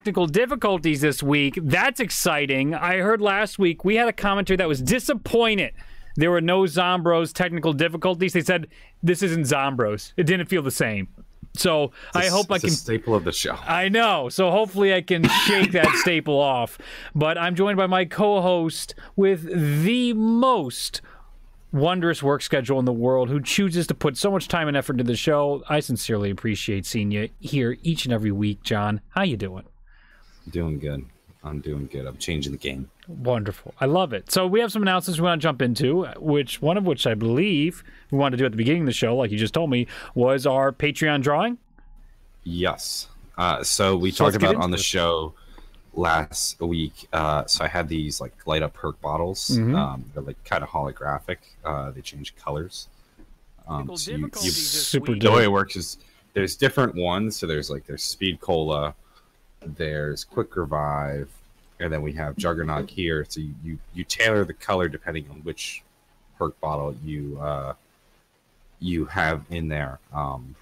technical difficulties this week. That's exciting. I heard last week we had a commenter that was disappointed there were no Zombros technical difficulties. They said this isn't Zombros. It didn't feel the same. So I hope I It's can a staple of the show. I know. So hopefully I can shake that staple off. But I'm joined by my co-host with the most wondrous work schedule in the world who chooses to put so much time and effort into the show. I sincerely appreciate seeing you here each and every week, John. How you doing? Doing good. I'm doing good. I'm changing the game. Wonderful. I love it. So we have some announcements we want to jump into, which one of which I believe we wanted to do at the beginning of the show, like you just told me, was our Patreon drawing. Yes. Uh, so we So talked about on the this. show last week. Uh, so I had these like light up perk bottles. Mhm. Um, they're like kind of holographic. Uh, they change colors. Um, so you, you, Super the dope. way it works is there's different ones. So there's like there's Speed Cola, there's Quick Revive, and then we have Juggernaut here. So you you, you tailor the color depending on which perk bottle you uh, you have in there. Um,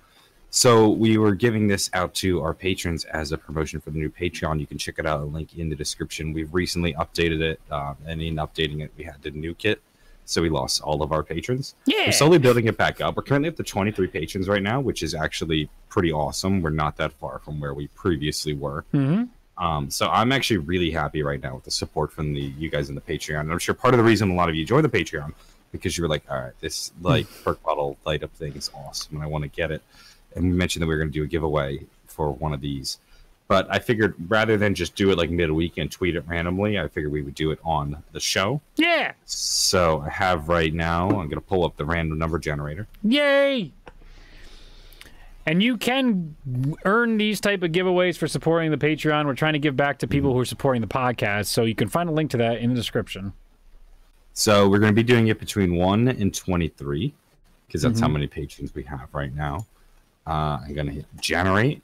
so we were giving this out to our patrons as a promotion for the new Patreon. You can check it out. A link in the description. We've recently updated it, um, and in updating it, we had to nuke it, so we lost all of our patrons. Yeah. We're slowly building it back up. We're currently up to 23 patrons right now, which is actually pretty awesome. We're not that far from where we previously were. hmm Um, so I'm actually really happy right now with the support from the you guys in the Patreon. And I'm sure part of the reason a lot of you joined the Patreon because you were like, all right, this like perk bottle light up thing is awesome, and I want to get it. And we mentioned that we were going to do a giveaway for one of these, but I figured rather than just do it like midweek and tweet it randomly, I figured we would do it on the show. Yeah. So I have right now. I'm going to pull up the random number generator. Yay! And you can earn these type of giveaways for supporting the Patreon. We're trying to give back to people who are supporting the podcast, so you can find a link to that in the description. So we're going to be doing it between one and twenty-three, because that's how many patrons we have right now. Uh, I'm going to hit generate.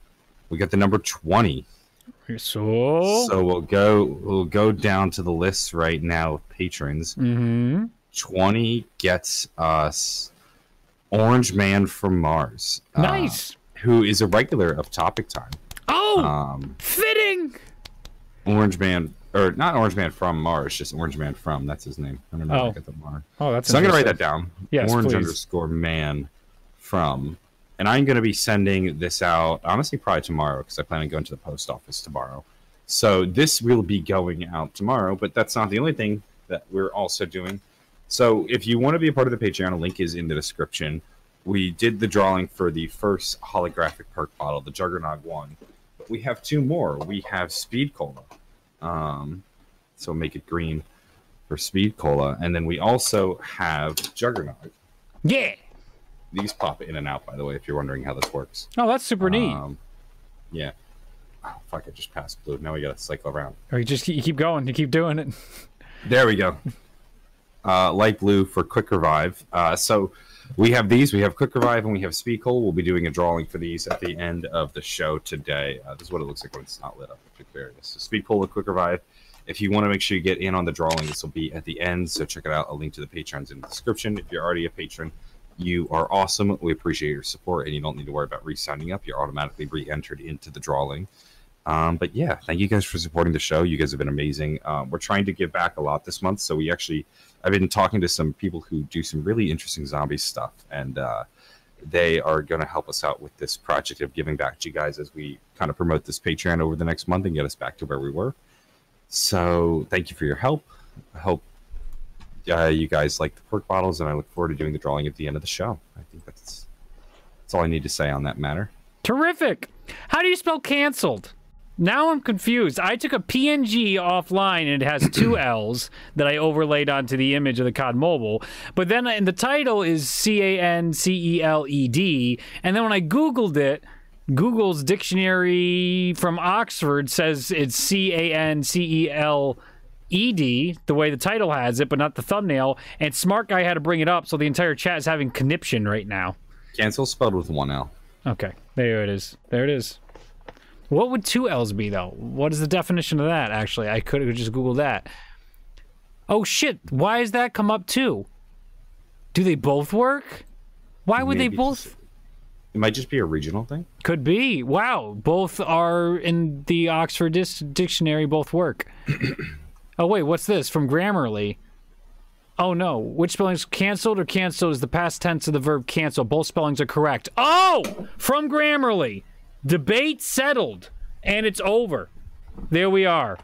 We got the number twenty. So, So we'll go. We'll go down to the list right now of patrons. Mhm. Twenty gets us Orange Man from Mars. uh, nice. who is a regular of Topic Time. Oh, Um, fitting. Orange Man, or not Orange Man from Mars, just Orange Man from. That's his name. I don't know. Oh, I got the Mars. Oh, that's. So I'm gonna write that down. Yes, Orange please. underscore man from, and I'm gonna be sending this out honestly probably tomorrow because I plan on going to the post office tomorrow. So this will be going out tomorrow, but that's not the only thing that we're also doing. So if you want to be a part of the Patreon, a link is in the description. We did the drawing for the first holographic perk bottle, the Juggernaut one, but we have two more. We have Speed Cola, um, so make it green for Speed Cola, and then we also have Juggernaut. Yeah. These pop in and out, by the way, if you're wondering how this works. Oh, that's super neat. Um, yeah. Oh, fuck! I just passed blue. Now we gotta cycle around. or you just keep, you keep going. You keep doing it. There we go. Uh, light blue for Quick Revive. Uh, so we have these. We have Quick Revive and we have Speed Cola. We'll be doing a drawing for these at the end of the show today. Uh, this is what it looks like when it's not lit up. It's hilarious. So Speed Cola, Quick Revive. If you want to make sure you get in on the drawing, this will be at the end. So check it out. A link to the patrons in the description. If you're already a patron, you are awesome. We appreciate your support, and you don't need to worry about re-signing up. You're automatically re-entered into the drawing. Um, but yeah, thank you guys for supporting the show. You guys have been amazing. Um, we're trying to give back a lot this month, so we actually I've been talking to some people who do some really interesting zombie stuff, and uh, they are going to help us out with this project of giving back to you guys as we kind of promote this Patreon over the next month and get us back to where we were. So thank you for your help. I hope uh, you guys like the pork bottles, and I look forward to doing the drawing at the end of the show. I think that's that's all I need to say on that matter. Terrific. How do you spell canceled? Now I'm confused. I took a PNG offline and it has two L's that I overlaid onto the image of the COD Mobile. But then in the title is C A N C E L E D. And then when I Googled it, Google's dictionary from Oxford says it's C A N C E L E D, the way the title has it, but not the thumbnail. And Smart Guy had to bring it up, so the entire chat is having conniption right now. Cancel spelled with one L. Okay, there it is. There it is. What would two L's be though? What is the definition of that? Actually, I could have just googled that. Oh shit! Why does that come up too? Do they both work? Why would Maybe they both? It might just be a regional thing. Could be. Wow, both are in the Oxford Dis- Dictionary. Both work. oh wait, what's this from Grammarly? Oh no, which spelling is canceled or canceled is the past tense of the verb cancel. Both spellings are correct. Oh, from Grammarly. Debate settled, and it's over. There we are.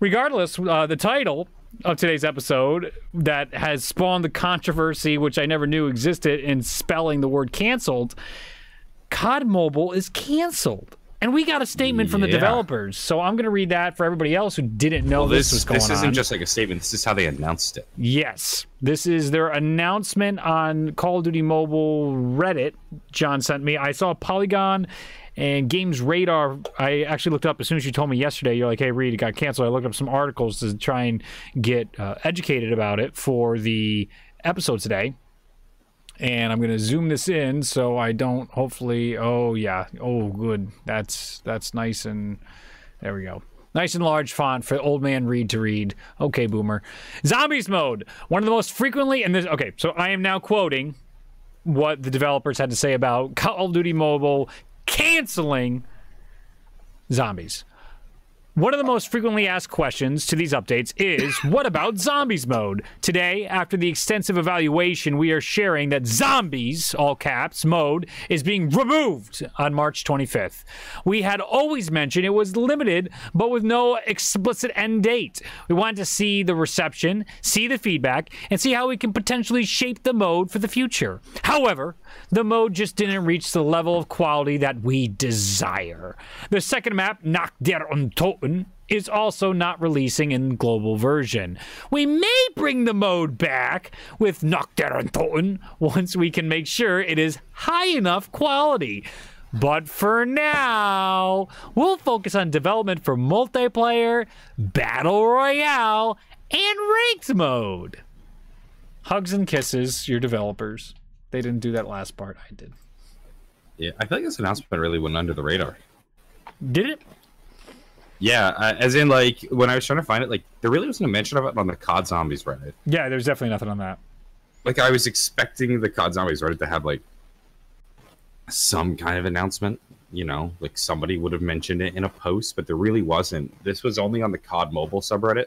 Regardless, uh, the title of today's episode that has spawned the controversy, which I never knew existed, in spelling the word canceled. COD Mobile is canceled. And we got a statement from the Yeah. developers. So I'm going to read that for everybody else who didn't know Well, this, this was going on. this isn't just like a statement. This is how they announced it. Yes, this is their announcement on Call of Duty Mobile Reddit. John sent me. I saw Polygon and Games Radar. I actually looked up as soon as you told me yesterday. You're like, "Hey, Reed, it got canceled." I looked up some articles to try and get uh, educated about it for the episode today. And I'm gonna zoom this in so I don't. Hopefully, oh yeah, oh good. That's that's nice and there we go. Nice and large font for old man Reed to read. Okay, boomer. Zombies mode. One of the most frequently, and this, okay, so I am now quoting what the developers had to say about Call of Duty Mobile canceling zombies. One of the most frequently asked questions to these updates is what about zombies mode? Today, after the extensive evaluation, we are sharing that zombies, all caps, mode is being removed on March 25th. We had always mentioned it was limited, but with no explicit end date. We wanted to see the reception, see the feedback, and see how we can potentially shape the mode for the future. However, the mode just didn't reach the level of quality that we desire. The second map, Nacht der Untoten, is also not releasing in global version. We may bring the mode back with Untoten once we can make sure it is high enough quality. But for now, we'll focus on development for multiplayer, battle royale, and ranked mode. Hugs and kisses, your developers. They didn't do that last part. I did. Yeah, I feel like this announcement really went under the radar. Did it? Yeah, uh, as in like when I was trying to find it, like there really wasn't a mention of it on the COD Zombies Reddit. Yeah, there's definitely nothing on that. Like I was expecting the COD Zombies Reddit to have like some kind of announcement. You know, like somebody would have mentioned it in a post, but there really wasn't. This was only on the COD Mobile subreddit,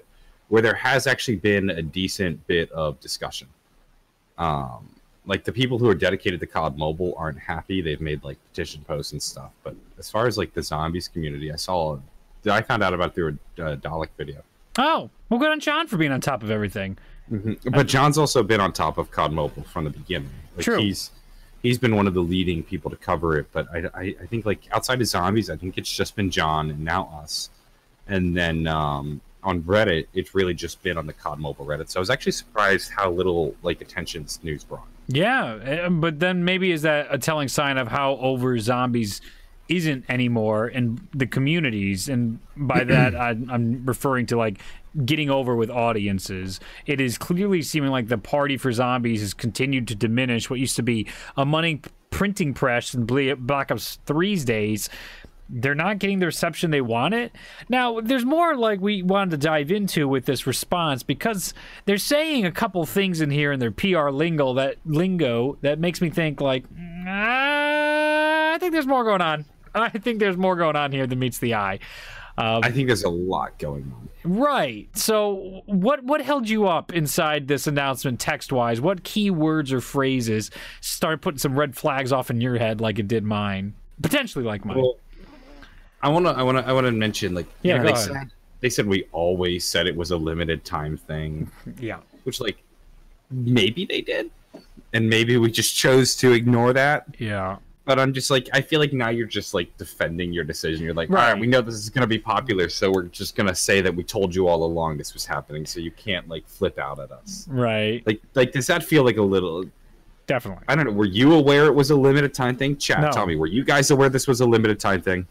where there has actually been a decent bit of discussion. Um, like the people who are dedicated to COD Mobile aren't happy. They've made like petition posts and stuff. But as far as like the zombies community, I saw, I found out about it through a uh, Dalek video. Oh, well, good on John for being on top of everything. But John's also been on top of COD Mobile from the beginning. Like True. He's he's been one of the leading people to cover it. But I, I, I think like outside of zombies, I think it's just been John and now us. And then um, on Reddit, it's really just been on the COD Mobile Reddit. So I was actually surprised how little like attention this news brought. Yeah, eh, but then maybe is that a telling sign of how over zombies isn't anymore in the communities? And by that, I, I'm referring to like getting over with audiences. It is clearly seeming like the party for zombies has continued to diminish. What used to be a money printing press in Black Ops 3's days. They're not getting the reception they wanted. Now, there's more like we wanted to dive into with this response because they're saying a couple things in here in their PR lingo that lingo that makes me think like, "Ah, I think there's more going on. I think there's more going on here than meets the eye. Um, I think there's a lot going on. Right. So, what what held you up inside this announcement, text wise? What key words or phrases started putting some red flags off in your head, like it did mine, potentially like mine? Well, I want to I want to I want to mention like you Yeah, know, they ahead. said they said we always said it was a limited time thing. yeah. which like maybe they did and maybe we just chose to ignore that Yeah. But i'm just like i feel like now you're just like defending your decision you're like all Right. right we know this is going to be popular so we're just going to say that we told you all along this was happening so you can't like flip out at us Right. like like does that feel like a little Definitely. i don't know were you aware it was a limited time thing chat No. tell me were you guys aware this was a limited time thing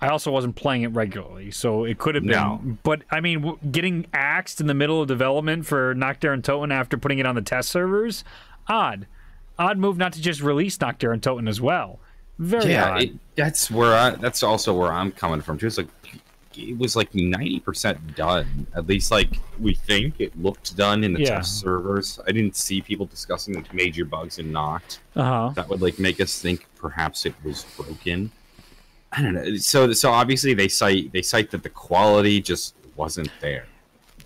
I also wasn't playing it regularly, so it could have been. No. But I mean, w- getting axed in the middle of development for Nacht der Untoten after putting it on the test servers, odd. Odd move not to just release Nacht der Untoten as well. Very yeah odd. it, that's where i that's also where i'm coming from too it's like it was like ninety percent done. At least like we think it looked done in the Yeah. test servers. I didn't see people discussing the major bugs and not. Uh huh. That would like make us think perhaps it was broken. I don't know. So so obviously they cite they cite that the quality just wasn't there.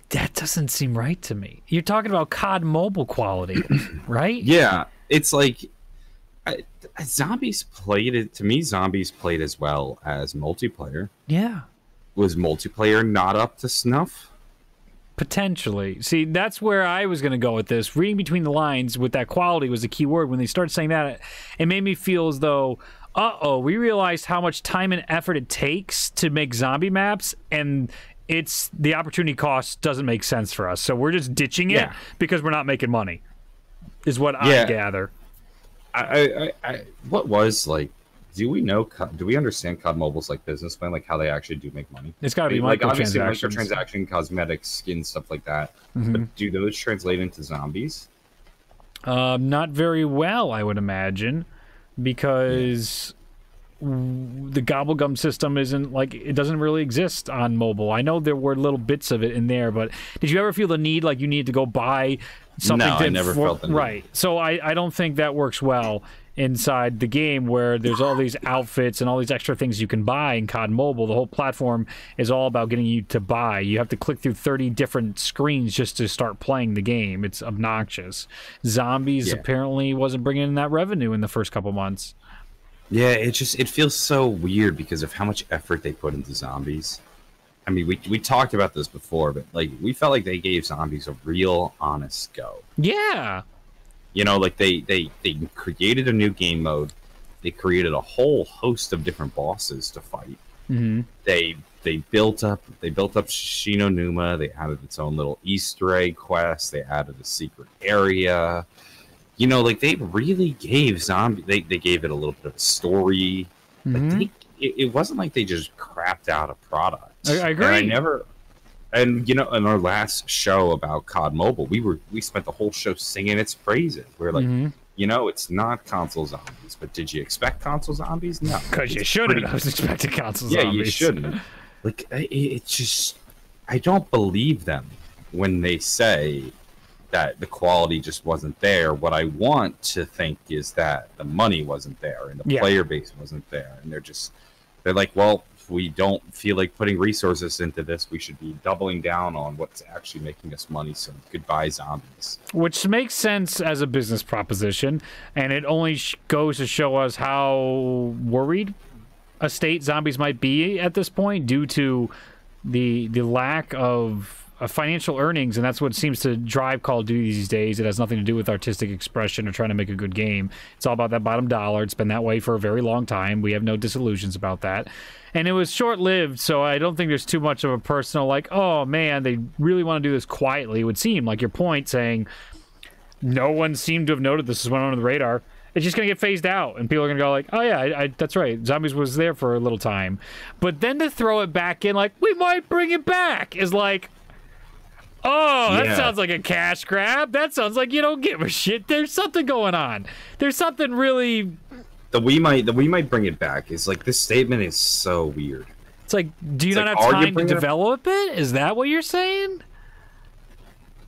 That doesn't seem right to me. You're talking about COD mobile quality, right? Yeah, it's like I, zombies played it to me. Zombies played as well as multiplayer. Yeah. Was multiplayer not up to snuff? Potentially. See, that's where I was going to go with this. Reading between the lines with that quality was the key word. When they started saying that, it made me feel as though, uh oh, we realized how much time and effort it takes to make zombie maps, and it's the opportunity cost doesn't make sense for us. So we're just ditching it Yeah. because we're not making money, is what Yeah. I gather. I, I, I, what was like? Do we know? Do we understand COD Mobile's like business plan, like how they actually do make money? It's got to be like obviously microtransaction, cosmetics, skin, stuff like that. Mm-hmm. But do those translate into zombies? Um, not very well, I would imagine, because the gobblegum system isn't like it doesn't really exist on mobile. I know there were little bits of it in there, but did you ever feel the need like you need to go buy something? No, I never for- felt need. right. So I I don't think that works well inside the game where there's all these outfits and all these extra things you can buy in COD Mobile. The whole platform is all about getting you to buy. You have to click through 30 different screens just to start playing the game. It's obnoxious. Zombies Yeah. apparently wasn't bringing in that revenue in the first couple months. Yeah, it just it feels so weird because of how much effort they put into zombies. I mean, we we talked about this before, but like we felt like they gave zombies a real honest go. Yeah. You know, like they they they created a new game mode. They created a whole host of different bosses to fight. hmm They they built up they built up Shi No Numa. They added its own little Easter egg quest. They added a secret area. You know, like they really gave zombie. They they gave it a little bit of a story. Like Mhm. they, it, it wasn't like they just crapped out a product. I- I And I never. And you know, in our last show about COD Mobile, we were we spent the whole show singing its praises. We are like, Mhm. you know, it's not console zombies, but did you expect console zombies? No, Because you shouldn't. I was expecting console yeah, zombies. Yeah, you shouldn't. Like, it- it's just, I don't believe them when they say that the quality just wasn't there. What I want to think is that the money wasn't there and the Yeah. player base wasn't there, and they're just, they're like, well, we don't feel like putting resources into this, we should be doubling down on what's actually making us money. So goodbye, zombies. Which makes sense as a business proposition, and it only sh- goes to show us how worried a state zombies might be at this point due to the the lack of Uh, financial earnings, and that's what seems to drive Call of Duty these days. It has nothing to do with artistic expression or trying to make a good game. It's all about that bottom dollar. It's been that way for a very long time. We have no disillusions about that. And it was short lived, so I don't think there's too much of a personal, like, oh man, they really want to do this quietly. It would seem like your point saying, no one seemed to have noted this is went under the radar. It's just gonna get phased out, and people are gonna go like, "Oh yeah, I, I, that's right. Zombies was there for a little time," but then to throw it back in, like we might bring it back, is like, oh, that Yeah. sounds like a cash grab. That sounds like you don't give a shit. There's something going on. There's something really. The we might, the we might bring it back. Is like this statement is so weird. It's like, do you It's not like, have time to bringing it- develop it? Is that what you're saying?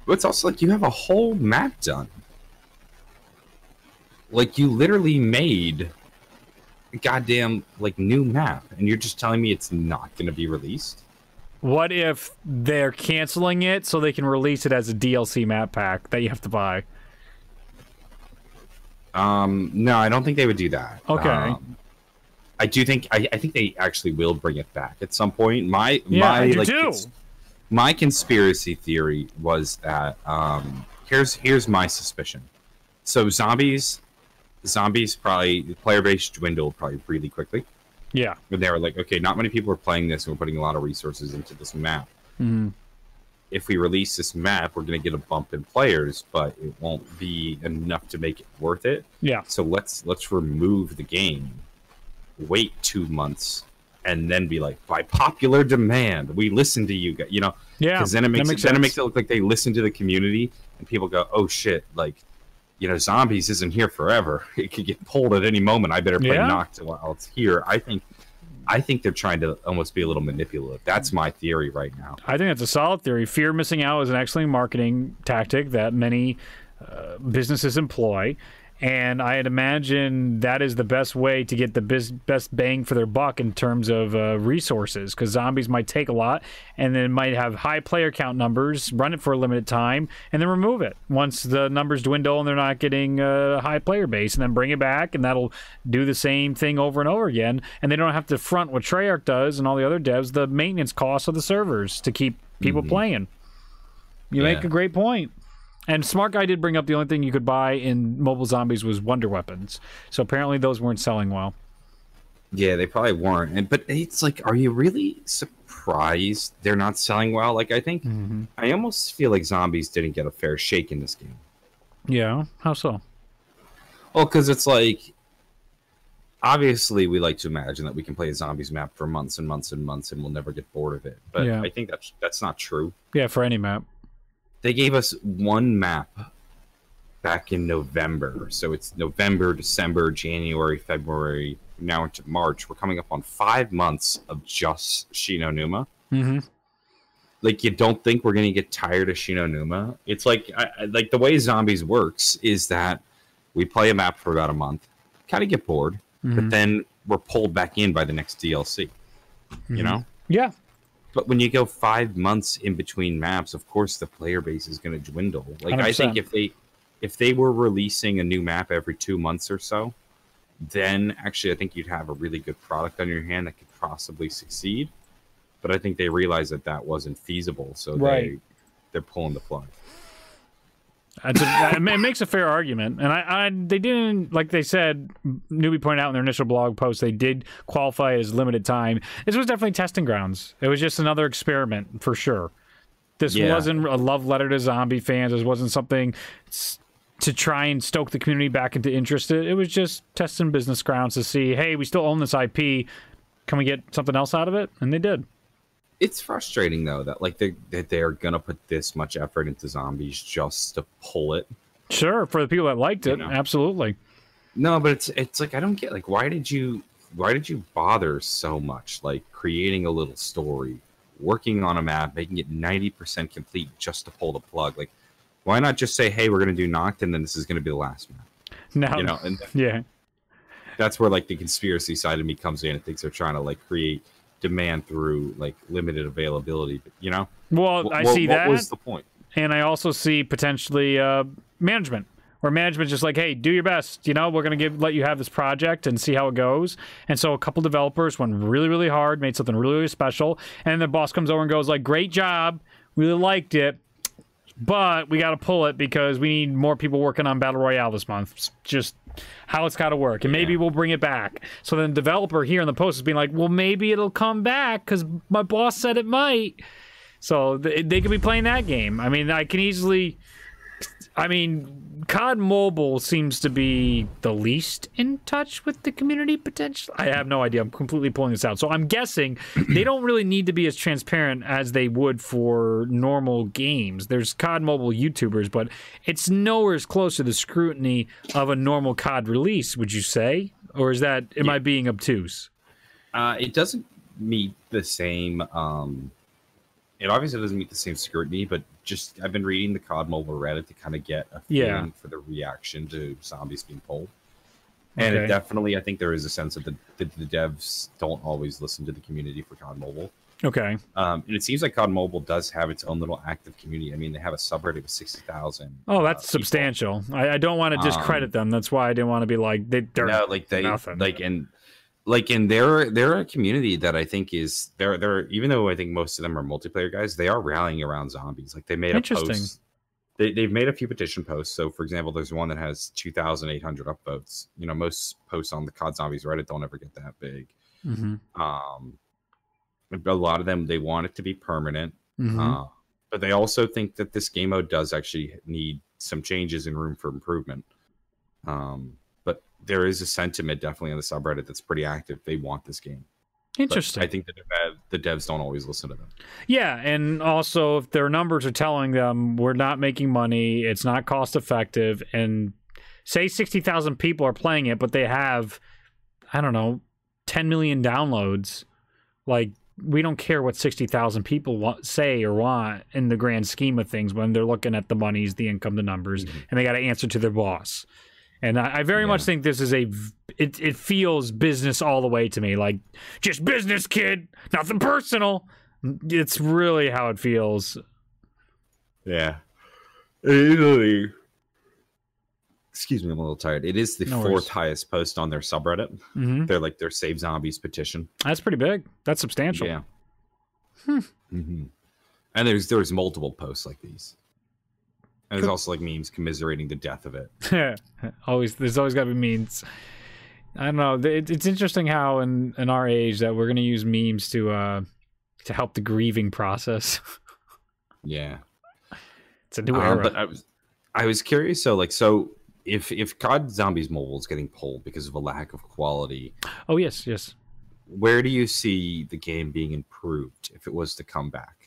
But it's also like you have a whole map done. Like you literally made a goddamn like new map, and you're just telling me it's not going to be released. What if they're canceling it so they can release it as a DLC map pack that you have to buy? Um, no, I don't think they would do that. Okay. Um, I do think I, I think they actually will bring it back at some point. My Yeah, my like cons- my conspiracy theory was that um here's here's my suspicion. So zombies zombies probably the player base dwindled probably really quickly. Yeah. And they were like, okay, not many people are playing this, and we're putting a lot of resources into this map. Mhm. If we release this map, we're going to get a bump in players, but it won't be enough to make it worth it. Yeah. So let's let's remove the game, wait two months, and then be like, by popular demand, we listen to you guys. You know, Yeah. because then it makes, that it, then it makes it look like they listen to the community, and people go, oh shit, like. You know, zombies isn't here forever. It could get pulled at any moment. I better play Yeah. While it's here. I think, I think they're trying to almost be a little manipulative. That's my theory right now. I think that's a solid theory. Fear missing out is an excellent marketing tactic that many uh, businesses employ. And I'd imagine that is the best way to get the biz- best bang for their buck in terms of uh, resources, because zombies might take a lot, and then might have high player count numbers, run it for a limited time, and then remove it once the numbers dwindle and they're not getting a high player base, and then bring it back, and that'll do the same thing over and over again. And they don't have to front what Treyarch does and all the other devs the maintenance costs of the servers to keep people playing. You make a great point. And Smart Guy did bring up the only thing you could buy in Mobile Zombies was Wonder Weapons. So apparently those weren't selling well. Yeah, they probably weren't. And but it's like, are you really surprised they're not selling well? Like, I think mm-hmm. I almost feel like zombies didn't get a fair shake in this game. Yeah, how so? Well, because it's like, obviously, we like to imagine that we can play a zombies map for months and months and months, and we'll never get bored of it. But Yeah. I think that's that's not true. Yeah, for any map. They gave us one map back in November, so it's November, December, January, February, now into March. We're coming up on five months of just Shi No Numa. Mm-hmm. like you don't think we're gonna get tired of Shi No Numa. It's like I, like the way zombies works is that we play a map for about a month, kind of get bored, but then we're pulled back in by the next DLC. You know, Yeah. But when you go five months in between maps, of course the player base is gonna dwindle. Like I 100%. think if they if they were releasing a new map every two months or so, then actually I think you'd have a really good product on your hand that could possibly succeed. But I think they realized that that wasn't feasible, so Right. they they're pulling the plug. A, it makes a fair argument, and I, I, they didn't like they said. Newbie pointed out in their initial blog post they did qualify as limited time. This was definitely testing grounds. It was just another experiment for sure. This Yeah. wasn't a love letter to zombie fans. This wasn't something to try and stoke the community back into interest. It was just testing business grounds to see, hey, we still own this IP. Can we get something else out of it? And they did. It's frustrating though that like they that they're gonna put this much effort into zombies just to pull it. Sure, for the people that liked it, know. absolutely. No, but it's it's like I don't get like why did you why did you bother so much like creating a little story, working on a map, making it ninety percent complete just to pull the plug? Like, why not just say, hey, we're gonna do Noct and then this is gonna be the last map? Now, You know, and yeah. that's where like the conspiracy side of me comes in and thinks they're trying to like create demand through like limited availability. You know, Well, Wh- I see what that. was the point? and I also see potentially uh, management, where management's just like, "Hey, do your best. You know, we're gonna give let you have this project and see how it goes." And so a couple developers went really, really hard, made something really, really special, and the boss comes over and goes like, "Great job, really liked it." But we got to pull it because we need more people working on Battle Royale this month. It's just how it's got to work. And maybe Yeah. we'll bring it back. So then the developer here in the post is being like, well, maybe it'll come back because my boss said it might. So they, they could be playing that game. I mean, I can easily. I mean, COD Mobile seems to be the least in touch with the community potential. I have no idea. I'm completely pulling this out. So I'm guessing they don't really need to be as transparent as they would for normal games. There's COD Mobile YouTubers, but it's nowhere as close to the scrutiny of a normal COD release, would you say? Or is that, am I being obtuse? Uh, it doesn't meet the same. Um, it obviously doesn't meet the same scrutiny, but just I've been reading the COD Mobile Reddit to kind of get a feeling Yeah. for the reaction to zombies being pulled. And Okay. it definitely, I think there is a sense that the, the, the devs don't always listen to the community for COD Mobile. Okay. Um, and it seems like COD Mobile does have its own little active community. I mean, they have a subreddit with sixty thousand. Oh, that's substantial. I, I don't want to discredit them. That's why I didn't want to be like they, they're no, like they nothing. like and like and they're they're a community that I think is they're they're even though I think most of them are multiplayer guys, they are rallying around zombies. Like they made a post. They they've made a few petition posts. So for example, there's one that has two thousand eight hundred upvotes. You know, most posts on the COD Zombies Reddit don't ever get that big. Mhm. Um a lot of them they want it to be permanent. Mhm. Uh, but they also think that this game mode does actually need some changes and room for improvement. Um, there is a sentiment definitely on the subreddit that's pretty active. They want this game. But Interesting. I think the, dev, the devs don't always listen to them. Yeah, and also if their numbers are telling them we're not making money, it's not cost effective, and say sixty thousand people are playing it, but they have, I don't know, 10 million downloads. Like we don't care what 60,000 people want, say or want in the grand scheme of things when they're looking at the monies, the income, the numbers, mm-hmm. and they got to answer to their boss. And I, I very much think this is a it, it feels business all the way to me. Like, just business, kid, nothing personal. It's really how it feels. Yeah. It is really- Excuse me, I'm a little tired. It is the No fourth worries. highest post on their subreddit. hmm They're like their Save Zombies petition. That's pretty big. That's substantial. Yeah. hmm And there's there's multiple posts like these. And there's also like memes commiserating the death of it. always, there's always got to be memes. I don't know. It, it's interesting how in, in our age that we're going to use memes to uh to help the grieving process. Yeah. it's a new Um, era. but I was I was curious. So like so if if COD Zombies Mobile is getting pulled because of a lack of quality, oh yes, yes. where do you see the game being improved if it was to come back?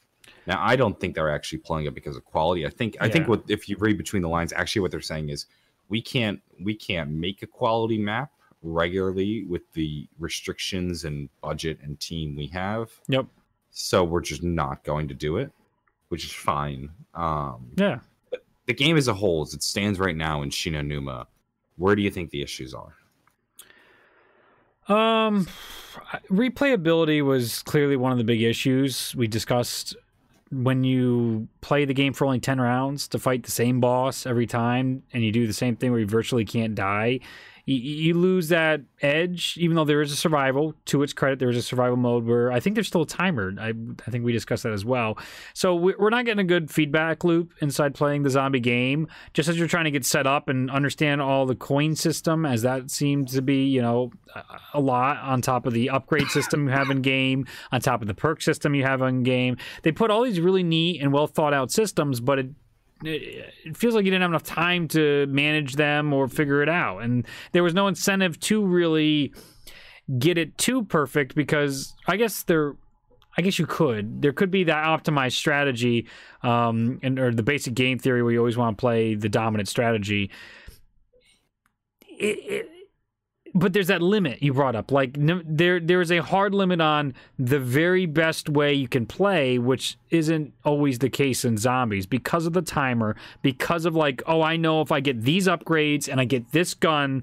Now, I don't think they're actually pulling it because of quality. I think I think what if you read between the lines, actually what they're saying is we can't we can't make a quality map regularly with the restrictions and budget and team we have. Yep. So we're just not going to do it, which is fine. Um, Yeah. the game as a whole, as it stands right now in Shi No Numa, where do you think the issues are? Um, replayability was clearly one of the big issues we discussed. When you play the game for only ten rounds to fight the same boss every time, and you do the same thing where you virtually can't die, you, you lose that edge. Even though there is a survival, to its credit, there is a survival mode where I think there's still a timer. I I think we discussed that as well. So we- we're not getting a good feedback loop inside playing the zombie game. Just as you're trying to get set up and understand all the coin system, as that seems to be, you know, a lot on top of the upgrade system you have in game, on top of the perk system you have in game. They put all these really neat and well thought out systems, but it it feels like you didn't have enough time to manage them or figure it out. And there was no incentive to really get it too perfect because I guess there I guess you could. There could be that optimized strategy, um, and or the basic game theory where you always want to play the dominant strategy. It, it, but there's that limit you brought up. Like there, there is a hard limit on the very best way you can play, which isn't always the case in zombies because of the timer. Because of like, oh, I know if I get these upgrades and I get this gun,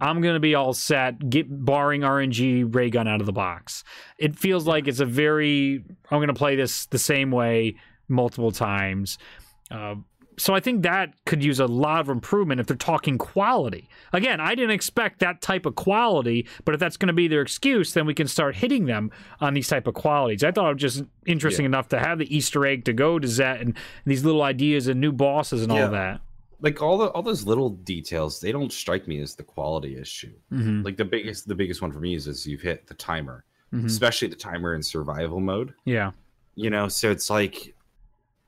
I'm gonna be all set. Get barring RNG ray gun out of the box. It feels like it's a very. I'm gonna play this the same way multiple times. Uh, so I think that could use a lot of improvement if they're talking quality. Again, I didn't expect that type of quality, but if that's going to be their excuse, then we can start hitting them on these type of qualities. I thought it was just interesting enough to have the Easter egg to go to Zet and these little ideas and new bosses and Yeah. all that. Like all the all those little details, they don't strike me as the quality issue. Mm-hmm. Like the biggest the biggest one for me is is you've hit the timer, Mhm. especially the timer in survival mode. Yeah. You know, so it's like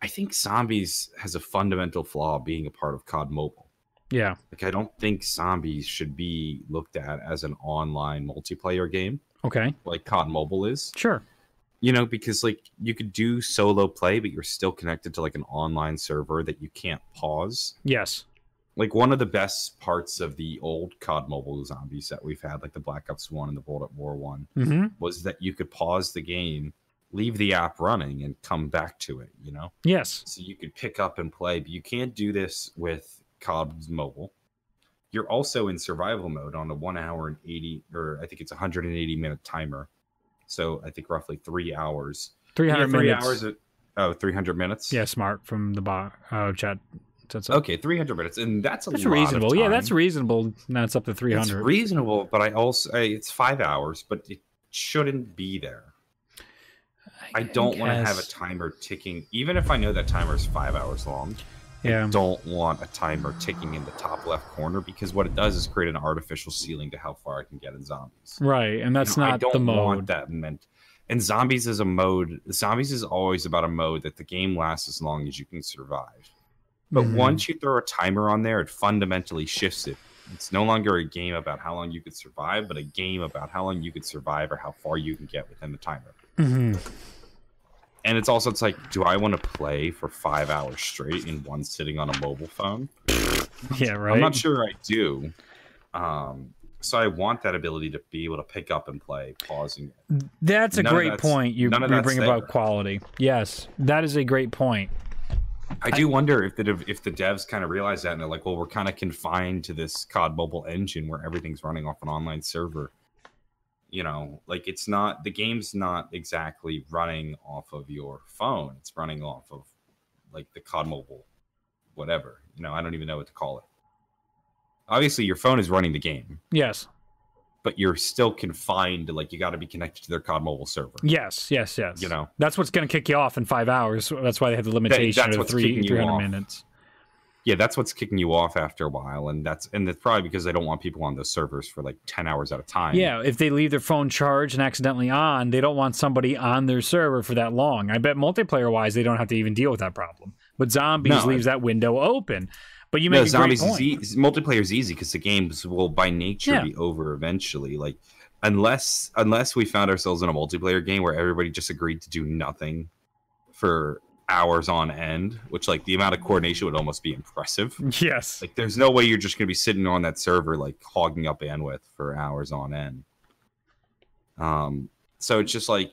I think zombies has a fundamental flaw being a part of COD Mobile. Yeah. Like I don't think zombies should be looked at as an online multiplayer game Okay. like COD Mobile is. Sure. You know, because like you could do solo play, but you're still connected to like an online server that you can't pause. Yes. Like one of the best parts of the old COD Mobile zombies that we've had, like the Black Ops One and the World at War One, Mm-hmm. was that you could pause the game, leave the app running, and come back to it. You know, Yes. so you could pick up and play. But you can't do this with COD Mobile. You're also in survival mode on a one hour and 80, or I think it's 180 minute timer. So I think roughly three hours. 300 Yeah, three minutes. hours. Of, oh, 300 minutes? Yeah, smart from the bar uh, chat. That's, Okay, 300 minutes. And that's a that's reasonable. Yeah, that's reasonable. Now it's up to 300 It's 300. reasonable, but I also, I- it's five hours, but it shouldn't be there. I don't want to have a timer ticking, even if I know that timer is five hours long. Yeah. don't want a timer ticking in the top left corner because what it does is create an artificial ceiling to how far I can get in zombies. Right, and that's You know, I not don't the want that meant. And zombies is a mode. Zombies is always about a mode that the game lasts as long as you can survive. But Mhm. once you throw a timer on there, it fundamentally shifts it. It's no longer a game about how long you could survive, but a game about how long you could survive or how far you can get within the timer. Mhm. And it's also it's like, do I want to play for five hours straight in one sitting on a mobile phone? Yeah, right. I'm not sure I do. Um, so I want that ability to be able to pick up and play, pausing it. That's a None of great that's- point. You, you bring there. about quality. Yes, that is a great point. I do wonder if the if the devs kind of realize that and they're like, well, we're kind of confined to this COD mobile engine where everything's running off an online server. You know, like it's not the game's not exactly running off of your phone. It's running off of like the COD mobile, whatever. You know, I don't even know what to call it. Obviously, your phone is running the game, Yes, but you're still confined to like you got to be connected to their COD mobile server. yes, yes, yes. You know. that's what's going to kick you off in five hours. That's why they have the limitation that's of three kicking you three hundred off. minutes. Yeah that's what's kicking you off after a while and that's and it's probably because they don't want people on those servers for like 10 hours at a time Yeah, if they leave their phone charged and accidentally on, they don't want somebody on their server for that long. I bet multiplayer wise, they don't have to even deal with that problem. But zombies No, leaves that window open. But you make no, a zombies great is e- multiplayer is easy because the games will by nature Yeah. be over eventually like unless unless we found ourselves in a multiplayer game where everybody just agreed to do nothing for hours on end which like the amount of coordination would almost be impressive. Yes. like there's no way you're just going to be sitting on that server like hogging up bandwidth for hours on end. Um so it's just like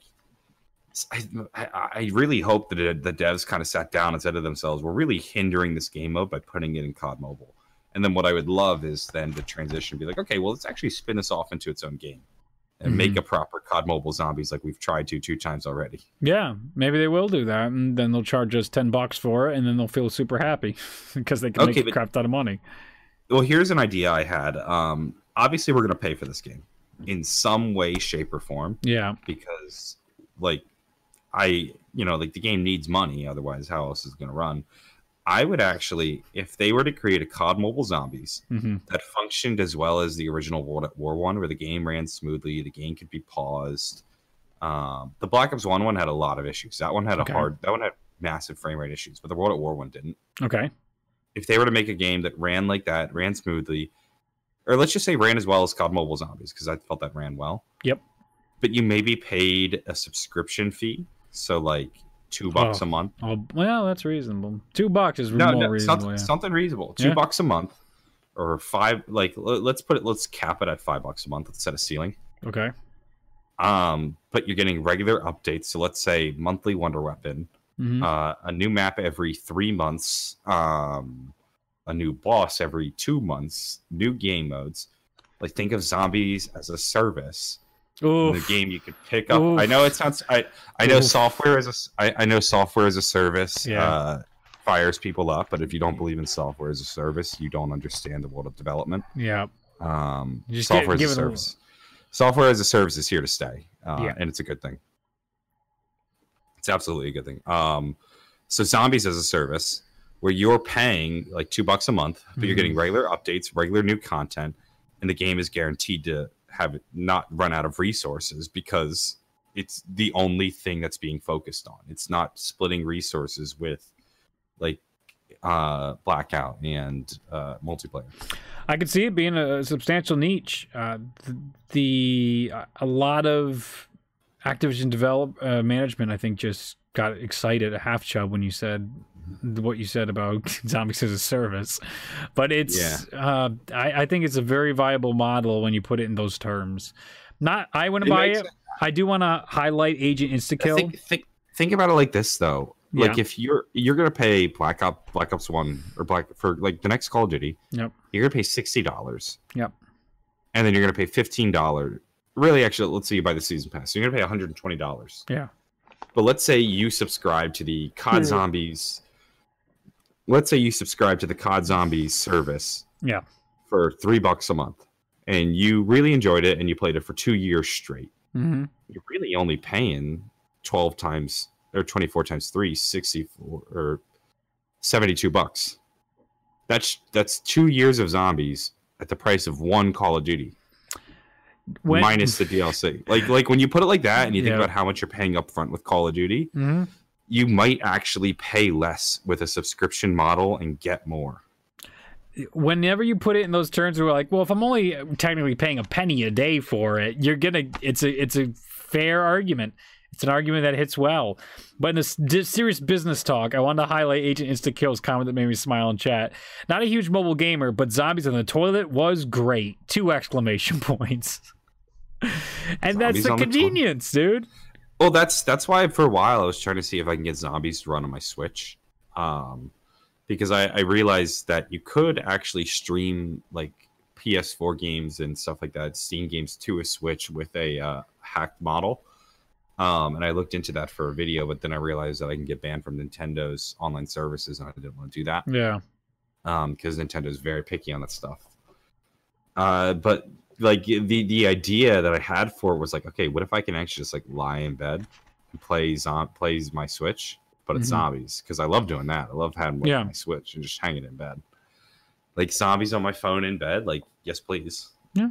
i, I really hope that it, the devs kind of sat down and said to themselves we're really hindering this game mode by putting it in cod mobile. And then what i would love is then to transition be like okay well let's actually spin this off into its own game and make a proper cod mobile zombies like we've tried to two times already. Yeah, maybe they will do that, and then they'll charge us ten bucks for it, and then they'll feel super happy because they can Okay, make a crap ton of money. well here's an idea i had. Um obviously we're going to pay for this game in some way shape or form Yeah, because like i you know like the game needs money otherwise how else is it going to run i would actually if they were to create a cod mobile zombies hmm that functioned as well as the original world at war one where the game ran smoothly the game could be paused um, the black ops one one had a lot of issues that one had Okay. a hard that one had massive frame rate issues but the world at war one didn't okay. if they were to make a game that ran like that, ran smoothly, or let's just say ran as well as COD Mobile Zombies, because I felt that ran well. Yep. But you maybe paid a subscription fee, so like two bucks Oh. a month. Oh, well, that's reasonable. Two bucks is No, more no, reasonable. something, yeah. something reasonable. Two Yeah. bucks a month, or five. Like let's put it. Let's cap it at five bucks a month. Let's set a ceiling. Okay. Um, but you're getting regular updates. So let's say monthly Wonder Weapon, hmm uh, a new map every three months, um, a new boss every two months, new game modes. Like think of zombies as a service in the game you could pick up. Oof. I know it sounds. I I know Oof. software as a. I, I know software as a service. Yeah. Uh, fires people up, but if you don't believe in software as a service, you don't understand the world of development. Yeah. Um, Just software gi- as a it a- service. Software as a service is here to stay, uh, Yeah. and it's a good thing. It's absolutely a good thing. Um, so zombies as a service, where you're paying like two bucks a month, but you're Mhm. getting regular updates, regular new content, and the game is guaranteed to have not run out of resources because it's the only thing that's being focused on. It's not splitting resources with like uh blackout and uh multiplayer. I could see it being a substantial niche. Uh, the, the a lot of Activision develop uh, management, I think, just got excited at half chub when you said what you said about zombies as a service. But it's, uh, I, I think it's a very viable model when you put it in those terms. Not, I wouldn't It buy makes it. I do want to highlight Agent Instakill. Think, think think about it like this though. Like Yeah. if you're you're gonna pay Black Ops Black Ops One or Black for like the next Call of Duty, Yep. you're gonna pay sixty dollars. Yep. And then you're gonna pay fifteen dollars. Really, actually, let's say you buy the season pass. So you're gonna pay one hundred and twenty dollars. Yeah. But let's say you subscribe to the COD. Zombies. Let's say you subscribe to the COD Zombies service Yeah. for three bucks a month, and you really enjoyed it, and you played it for two years straight. hmm You're really only paying twelve times or twenty four times three, 64 or seventy two bucks. That's that's two years of zombies at the price of one Call of Duty When, minus the DLC. Like like when you put it like that, and you think Yeah. about how much you're paying up front with Call of Duty, Mhm. You might actually pay less with a subscription model and get more. whenever you put it in those terms we're like well if i'm only technically paying a penny a day for it you're gonna it's a it's a fair argument It's an argument that hits well. But in this serious business talk, I wanted to highlight Agent Insta Kill's comment that made me smile in chat. Not a huge mobile gamer, but zombies on the toilet was great. Two exclamation points. and that's the on the convenience, dude. Well, that's that's why for a while I was trying to see if I can get zombies to run on my Switch, um, because I, I realized that you could actually stream like PS4 games and stuff like that, Steam games to a Switch with a uh, hacked model. Um, and I looked into that for a video, but then I realized that I can get banned from Nintendo's online services, and I didn't want to do that Yeah. because Nintendo is very picky on that stuff. Uh, but like the the idea that I had for it was like, okay, what if I can actually just like lie in bed and play zom- plays my Switch, but it's Mhm. zombies because I love doing that. I love having Yeah. my Switch and just hanging in bed, like zombies on my phone in bed. Like, yes, please. Yeah.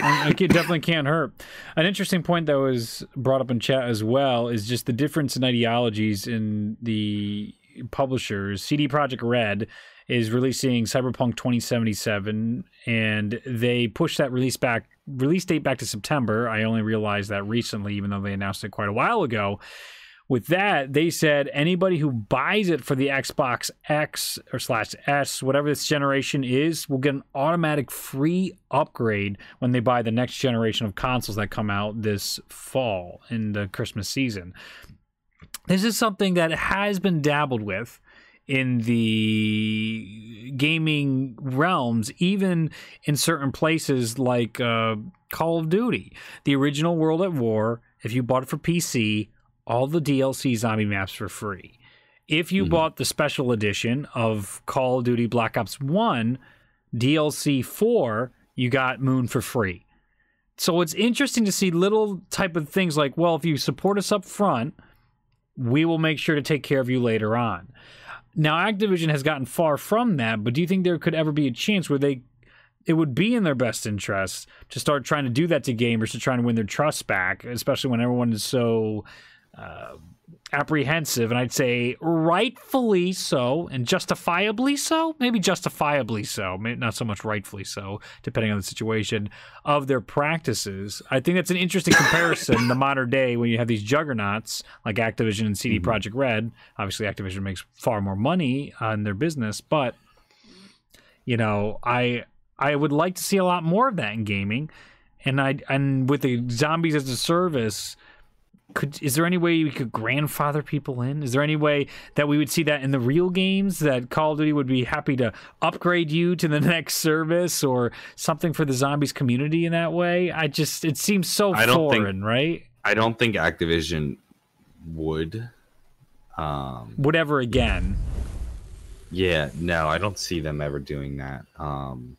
I it definitely can't hurt. An interesting point that was brought up in chat as well is just the difference in ideologies in the publishers. CD Projekt Red is releasing Cyberpunk 2077, and they pushed that release back release date back to September. I only realized that recently, even though they announced it quite a while ago. With that, they said anybody who buys it for the Xbox X or slash S, whatever this generation is, will get an automatic free upgrade when they buy the next generation of consoles that come out this fall in the Christmas season. This is something that has been dabbled with in the gaming realms, even in certain places like uh, Call of Duty. The original World at War, if you bought it for PC, all the DLC zombie maps for free. If you Mhm. bought the special edition of Call of Duty Black Ops 1 DLC 4, you got Moon for free. So it's interesting to see little type of things like, well, if you support us up front, we will make sure to take care of you later on. Now Activision has gotten far from that, but do you think there could ever be a chance where they it would be in their best interest to start trying to do that to gamers to try and win their trust back, especially when everyone is so uh, apprehensive, and I'd say rightfully so, and justifiably so. Maybe justifiably so, maybe not so much rightfully so, depending on the situation of their practices. I think that's an interesting comparison in the modern day when you have these juggernauts like Activision and CD mm-hmm. Projekt Red. Obviously, Activision makes far more money on their business, but you know, I I would like to see a lot more of that in gaming, and I and with the zombies as a service could is there any way we could grandfather people in? Is there any way that we would see that in the real games that Call of Duty would be happy to upgrade you to the next service or something for the zombies community in that way? I just it seems so I don't think- foreign, right? I don't think Activision would. Um, Whatever again. Yeah, no, I don't see them ever doing that. Um,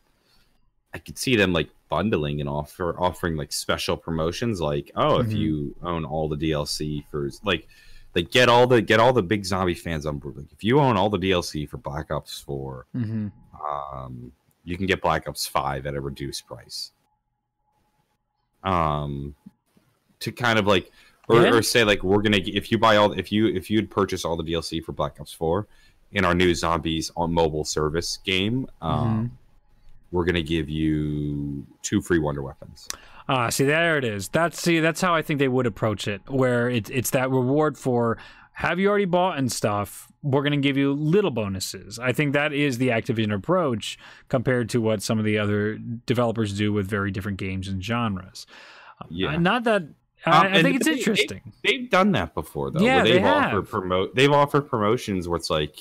I could see them like bundling and offer offering like special promotions, like oh, if Mhm. you own all the DLC for like, like get all the get all the big zombie fans on board. Like if you own all the DLC for Black Ops Four, Mm-hmm. um, you can get Black Ops Five at a reduced price. Um, to kind of like, or, Yeah. or say like we're gonna if you buy all if you if you'd purchase all the DLC for Black Ops Four in our new Zombies on mobile service game, um, we're gonna give you two free Wonder Weapons. Ah, see, there it is. That's see, that's how I think they would approach it, where it's it's that reward for have you already bought and stuff. We're going to give you little bonuses. I think that is the Activision approach compared to what some of the other developers do with very different games and genres. Yeah. Uh, not that I, Um, I think it's they- they- interesting. They've done that before though. Yeah, they've they offered have. promote they've offered promotions where it's like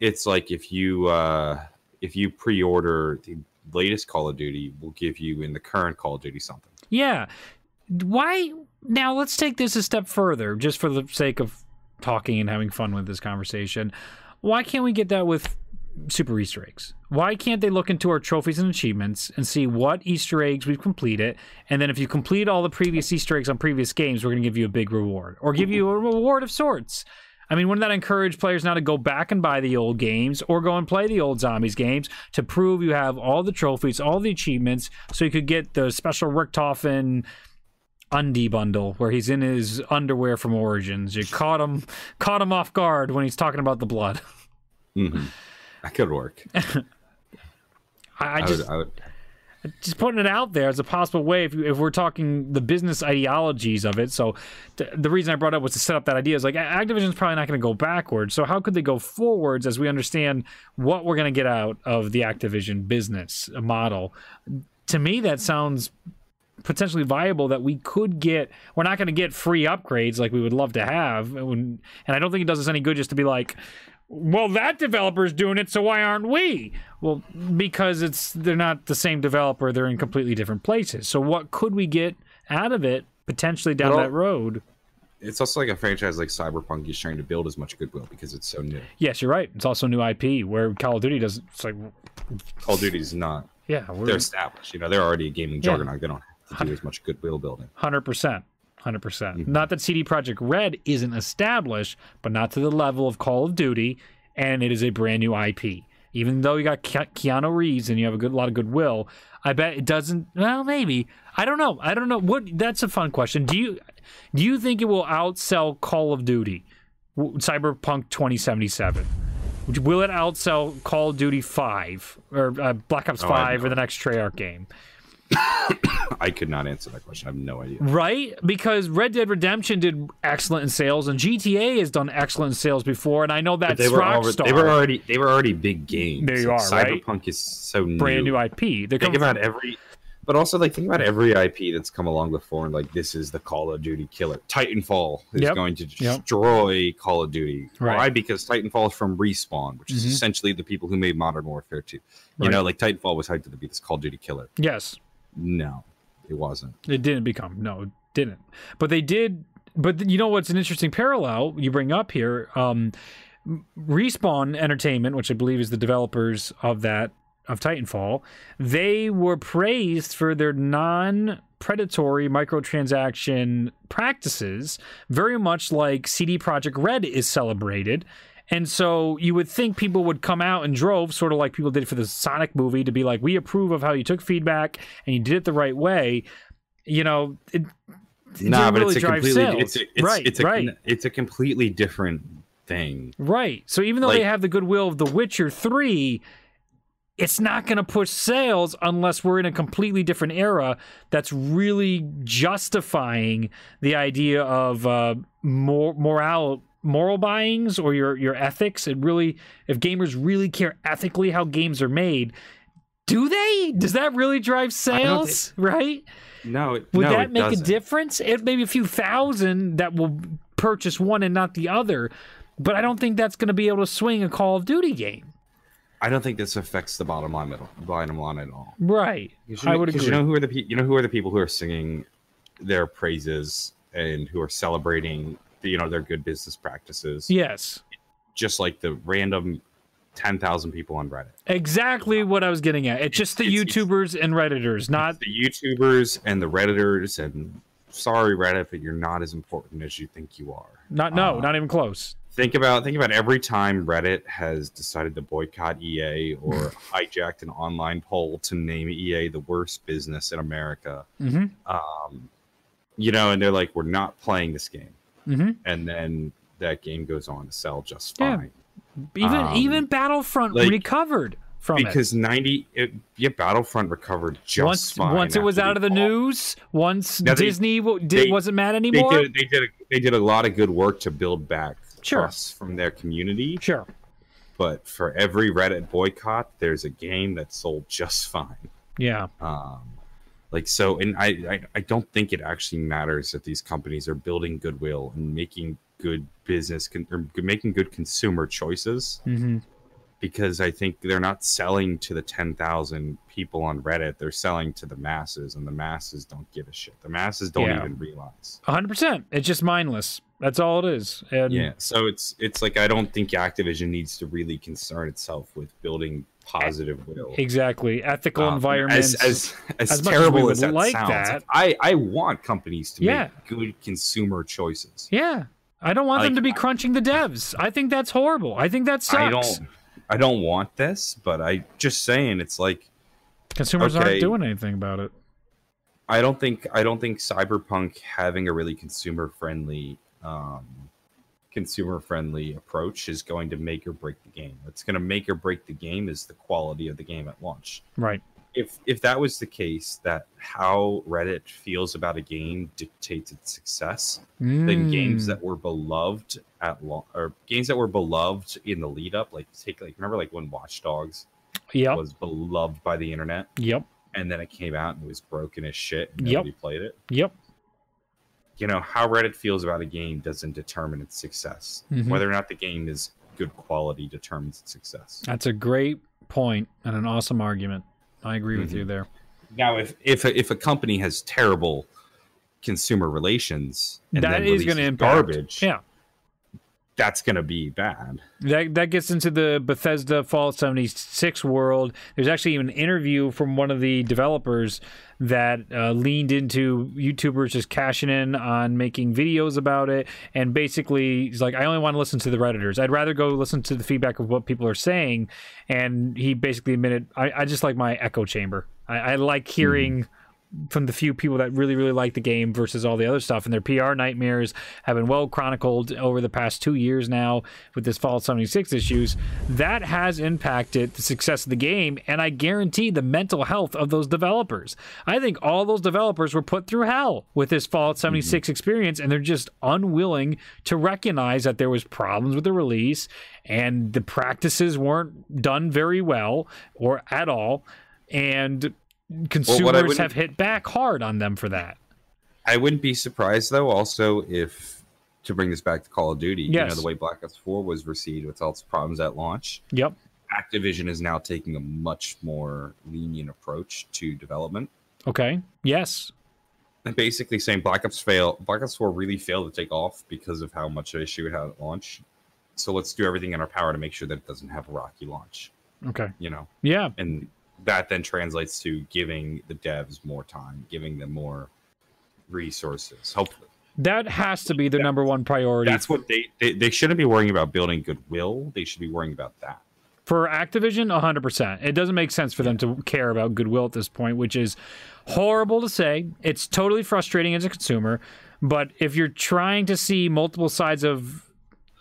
it's like if you uh if you pre-order the latest Call of Duty, we'll give you in the current Call of Duty something. Yeah. Why? Now let's take this a step further, just for the sake of talking and having fun with this conversation. Why can't we get that with super Easter eggs? Why can't they look into our trophies and achievements and see what Easter eggs we've completed? And then if you complete all the previous Easter eggs on previous games, we're going to give you a big reward or give you a reward of sorts. I mean, wouldn't that encourage players now to go back and buy the old games or go and play the old zombies games to prove you have all the trophies, all the achievements, so you could get the special Richtofen undie bundle where he's in his underwear from Origins. You caught him, caught him off guard when he's talking about the blood. Mhm. That could work. I, I I, just, would, I would just putting it out there as a possible way if, if we're talking the business ideologies of it. So th- the reason I brought up was to set up that idea is like Activision's probably not going to go backwards. So how could they go forwards as we understand what we're going to get out of the Activision business model? To me, that sounds potentially viable that we could get we're not going to get free upgrades like we would love to have and i don't think it does us any good just to be like well that developer's doing it so why aren't we well because it's they're not the same developer they're in completely different places so what could we get out of it potentially down Well- that road It's also like a franchise like Cyberpunk is trying to build as much goodwill because it's so new. yes you're right it's also new ip where call of duty doesn't it's like Call of Duty's not. yeah They're established. You know, they're already a gaming Yeah. juggernaut. They don't have to do as much goodwill building. Hundred percent, hundred percent. Mm-hmm. Not that CD Projekt Red isn't established, but not to the level of Call of Duty, and it is a brand new IP. Even though you got Ke- Keanu Reeves and you have a good lot of goodwill, I bet it doesn't. Well, maybe I don't know. I don't know. What? That's a fun question. Do you do you think it will outsell Call of Duty, W- Cyberpunk twenty seventy seven? Will it outsell Call of Duty Five or uh, Black Ops Oh, Five no or the next Treyarch game? I could not answer that question. I have no idea. Right? Because Red Dead Redemption did excellent in sales, and GTA has done excellent in sales before, and I know that's They were, Already, they were already they were already big games. There you Like, are, right? Cyberpunk is so new. brand new IP. They Think about every, but also like think about every IP that's come along before, and like this is the Call of Duty killer. Titanfall is Yep. going to Yep. destroy Call of Duty. Right. Why? Because Titanfall is from Respawn, which is Mhm. essentially the people who made Modern Warfare 2. You Right. know, like Titanfall was hyped to be this Call of Duty killer. yes, No, it wasn't. it didn't become. No, it didn't. But they did. But you know what's an interesting parallel you bring up here? Um, Respawn Entertainment, which I believe is the developers of that of Titanfall, they were praised for their non predatory microtransaction practices, very much like CD Projekt Red is celebrated. And so you would think people would come out in droves, sort of like people did for the Sonic movie, to be like, we approve of how you took feedback and you did it the right way. You know, it, it Nah, but really it's a completely sales. it's a, it's, right, it's a right. it's a completely different thing. Right. So even though they have the goodwill of The Witcher 3, it's not going to push sales unless we're in a completely different era that's really justifying the idea of uh, more moral moral buyings or your your ethics. It really if gamers really care ethically how games are made, do they? Does that really drive sales? right? No, it, Would no, that make a difference? It maybe a few thousand that will purchase one and not the other, but I don't think that's going to be able to swing a Call of Duty game. I don't think this affects the bottom line at all. Bottom line at all. Right. you I would agree. You know who are the pe- you know who are the people who are singing their praises and who are celebrating you know their good business practices, yes. just like the random ten thousand people on Reddit. Exactly what I was getting at. It's just the It's- YouTubers and Redditors, not The YouTubers and the Redditors and sorry Reddit, but you're not as important as you think you are. not no, Uh, not even close. Think about think about every time Reddit has decided to boycott EA or hijacked an online poll to name EA the worst business in America. Mhm. Um, you know, and they're like, "We're not playing this game," Mhm. and then that game goes on to sell just Yeah. fine Even Um, even Battlefront like- recovered from it. because ninety, it, yeah, Battlefront recovered just Once fine. once it was out of the fall. news, once Now Disney w- did they- wasn't mad They anymore. did, they did, a, they did a lot of good work to build back Sure. trust from their community. Sure. But for every Reddit boycott, there's a game that sold just fine. Yeah. um, like so and I, I i don't think it actually matters that these companies are building goodwill and making good business con- or making good consumer choices hmm because i think they're not selling to the 10,000 people on reddit they're selling to the masses and the masses don't give a shit the masses don't Yeah. even realize 100%. It's just mindless. That's all it is. And yeah so it's it's like i don't think activision needs to really concern itself with building positive will Exactly. Ethical Um, environments. As as, as, as terrible as that like sounds, that. I I want companies to Yeah. make good consumer choices. yeah. I don't want them to be crunching the devs. I think that's horrible. I think that sucks. I don't I don't want this, but I just saying it's like Consumers Okay. aren't doing anything about it. I don't think I don't think Cyberpunk having a really consumer friendly um consumer friendly approach is going to make or break the game. What's going to make or break the game is the quality of the game at launch. Right. if if that was the case, that how Reddit feels about a game dictates its success, then games Mm. that were beloved at long or games that were beloved in the lead up, like take like remember like when Watch Dogs Yep. was beloved by the internet, Yep. and then it came out and it was broken as shit. And Yep. nobody played it. Yep. You know how Reddit feels about a game doesn't determine its success. Mhm. Whether or not the game is good quality determines its success. That's a great point and an awesome argument. I agree with Mm-hmm. you there. Now, if if a, if a company has terrible consumer relations and That is going to impact. garbage, Yeah. That's going to be bad. That that gets into the Bethesda Fallout 76 world. There's actually an interview from one of the developers that uh, leaned into YouTubers just cashing in on making videos about it, and basically he's like, I only want to listen to the redditors. I'd rather go listen to the feedback of what people are saying. And he basically admitted, I, I just like my echo chamber. I, I like hearing. From the few people that really, really like the game versus all the other stuff, and their PR nightmares have been well chronicled over the past two years now with this Fallout 76 issues. That has impacted the success of the game, and I guarantee the mental health of those developers. I think all those developers were put through hell with this Fallout 76 mm-hmm. experience, and they're just unwilling to recognize that there was problems with the release and the practices weren't done very well or at all, and consumers wouldn't- have hit back hard on them for that. I wouldn't be surprised though, also if to bring this back to Call of Duty, you know Yes. the way Black Ops 4 was received with all its problems at launch. Yep. Activision is now taking a much more lenient approach to development. Okay. Yes. And basically saying Black Ops fail Black Ops 4 really failed to take off because of how much issue it had at launch. So let's do everything in our power to make sure that it doesn't have a rocky launch. Okay. You know, Yeah. and that then translates to giving the devs more time, giving them more resources. Hopefully, That has to be the number one priority that's what they, they they shouldn't be worrying about building goodwill. They should be worrying about that. for Activision. 100%. It doesn't make sense for them to care about goodwill at this point, which is horrible to say. It's totally frustrating as a consumer. But if you're trying to see multiple sides of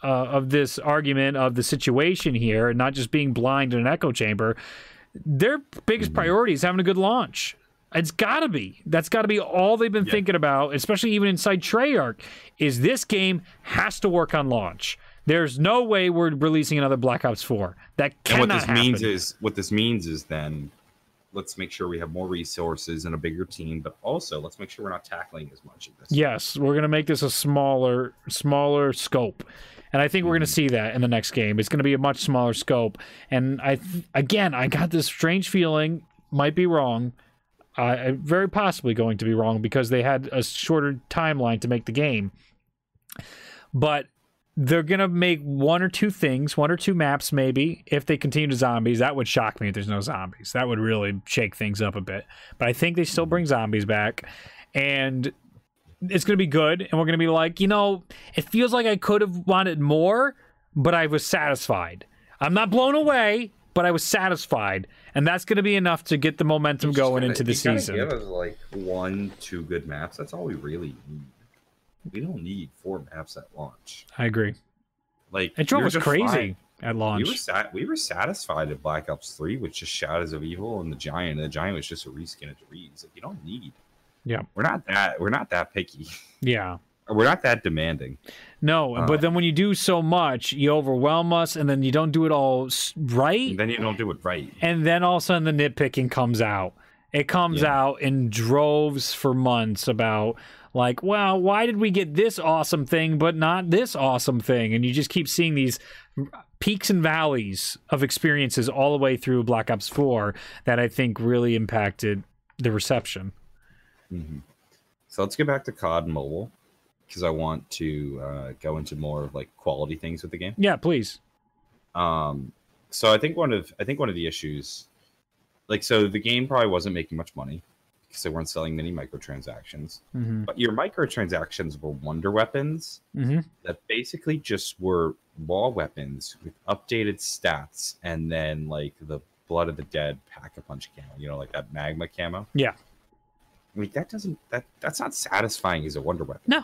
uh, of this argument of the situation here, and not just being blind in an echo chamber, their biggest mm-hmm. priority is having a good launch. It's got to be. That's got to be all they've been thinking about, especially even inside Treyarch. Is this game has to work on launch? There's no way we're releasing another Black Ops 4. That And cannot what this happen. means is what this means is then let's make sure we have more resources and a bigger team, but also let's make sure we're not tackling as much of this. yes, we're gonna make this a smaller, smaller scope, and I think we're gonna see that in the next game. It's gonna be a much smaller scope, and I, again, I got this strange feeling. Might be wrong. I very possibly going to be wrong because they had a shorter timeline to make the game. But they're gonna make one or two things, one or two maps, maybe. If they continue to zombies, that would shock me if there's no zombies. That would really shake things up a bit. But I think they still bring zombies back, and it's gonna be good. And we're gonna be like, you know, it feels like I could have wanted more, but I was satisfied. I'm not blown away, but I was satisfied, and that's gonna be enough to get the momentum just going gotta- into the season. Give us like one, two good maps. That's all we really need. We don't need four maps at launch. I agree. Like It drove us crazy fine. at We launch. were sat. We were satisfied at Black Ops Three with just Shadows of Evil and the Giant. And the Giant was just a reskin of Riese. Like you don't need. Yeah. We're not that. We're not that picky. yeah. We're not that demanding. No, Uh, but then when you do so much, you overwhelm us, and then you don't do it all right. And then you don't do it right. and then all of a sudden the nitpicking comes out. It comes Yeah. out in droves for months about like, well, why did we get this awesome thing but not this awesome thing? And you just keep seeing these peaks and valleys of experiences all the way through Black Ops 4 that I think really impacted the reception. So let's get back to COD Mobile because I want to uh, go into more of like quality things with the game. Yeah, please. Um, so I think one of I think one of the issues, like, so the game probably wasn't making much money because they weren't selling many microtransactions. hmm But your microtransactions were wonder weapons hmm that basically just were raw weapons with updated stats, and then like the blood of the dead pack a punch camo. You know, like that magma camo. Yeah. I mean, that doesn't that that's not satisfying as a wonder weapon. No.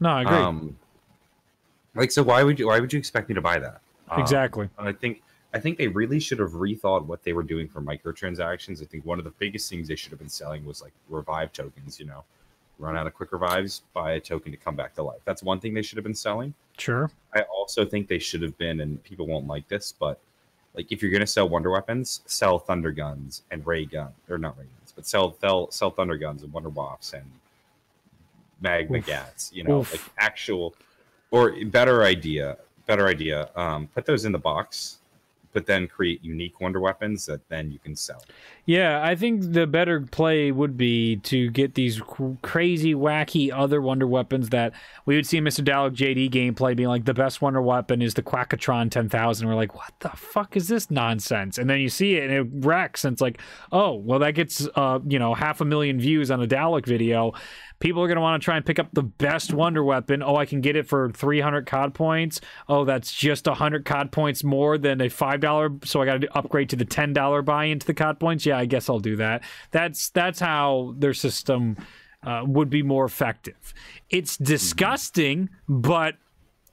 No, I agree. Um, like, so why would you why would you expect me to buy that? Um, exactly. and I think I think they really should have rethought what they were doing for microtransactions. I think one of the biggest things they should have been selling was like revive tokens. You know, run out of quick revives, buy a token to come back to life. That's one thing they should have been selling. Sure. I also think they should have been, and people won't like this, but like if you're gonna sell wonder weapons, sell thunder guns and ray gun or not ray guns, but sell sell sell thunder guns and wonder wafts and magma Oof. gats. You know, Oof. like actual or better idea, better idea. Um, put those in the box, but then create unique wonder weapons that then you can sell. Yeah, I think the better play would be to get these cr- crazy, wacky other wonder weapons that we would see Mr. Dalek JD gameplay being like the best wonder weapon is the Quackatron 10,000. We're like, what the fuck is this nonsense? And then you see it and it wrecks, and it's like, oh, well, that gets, uh, you know, half a million views on a Dalek video. People are going to want to try and pick up the best wonder weapon. Oh, I can get it for 300 COD points. Oh, that's just 100 COD points more than a $5. So I got to upgrade to the $10 buy into the COD points. Yeah, I guess I'll do that. That's that's how their system uh, would be more effective. It's disgusting, but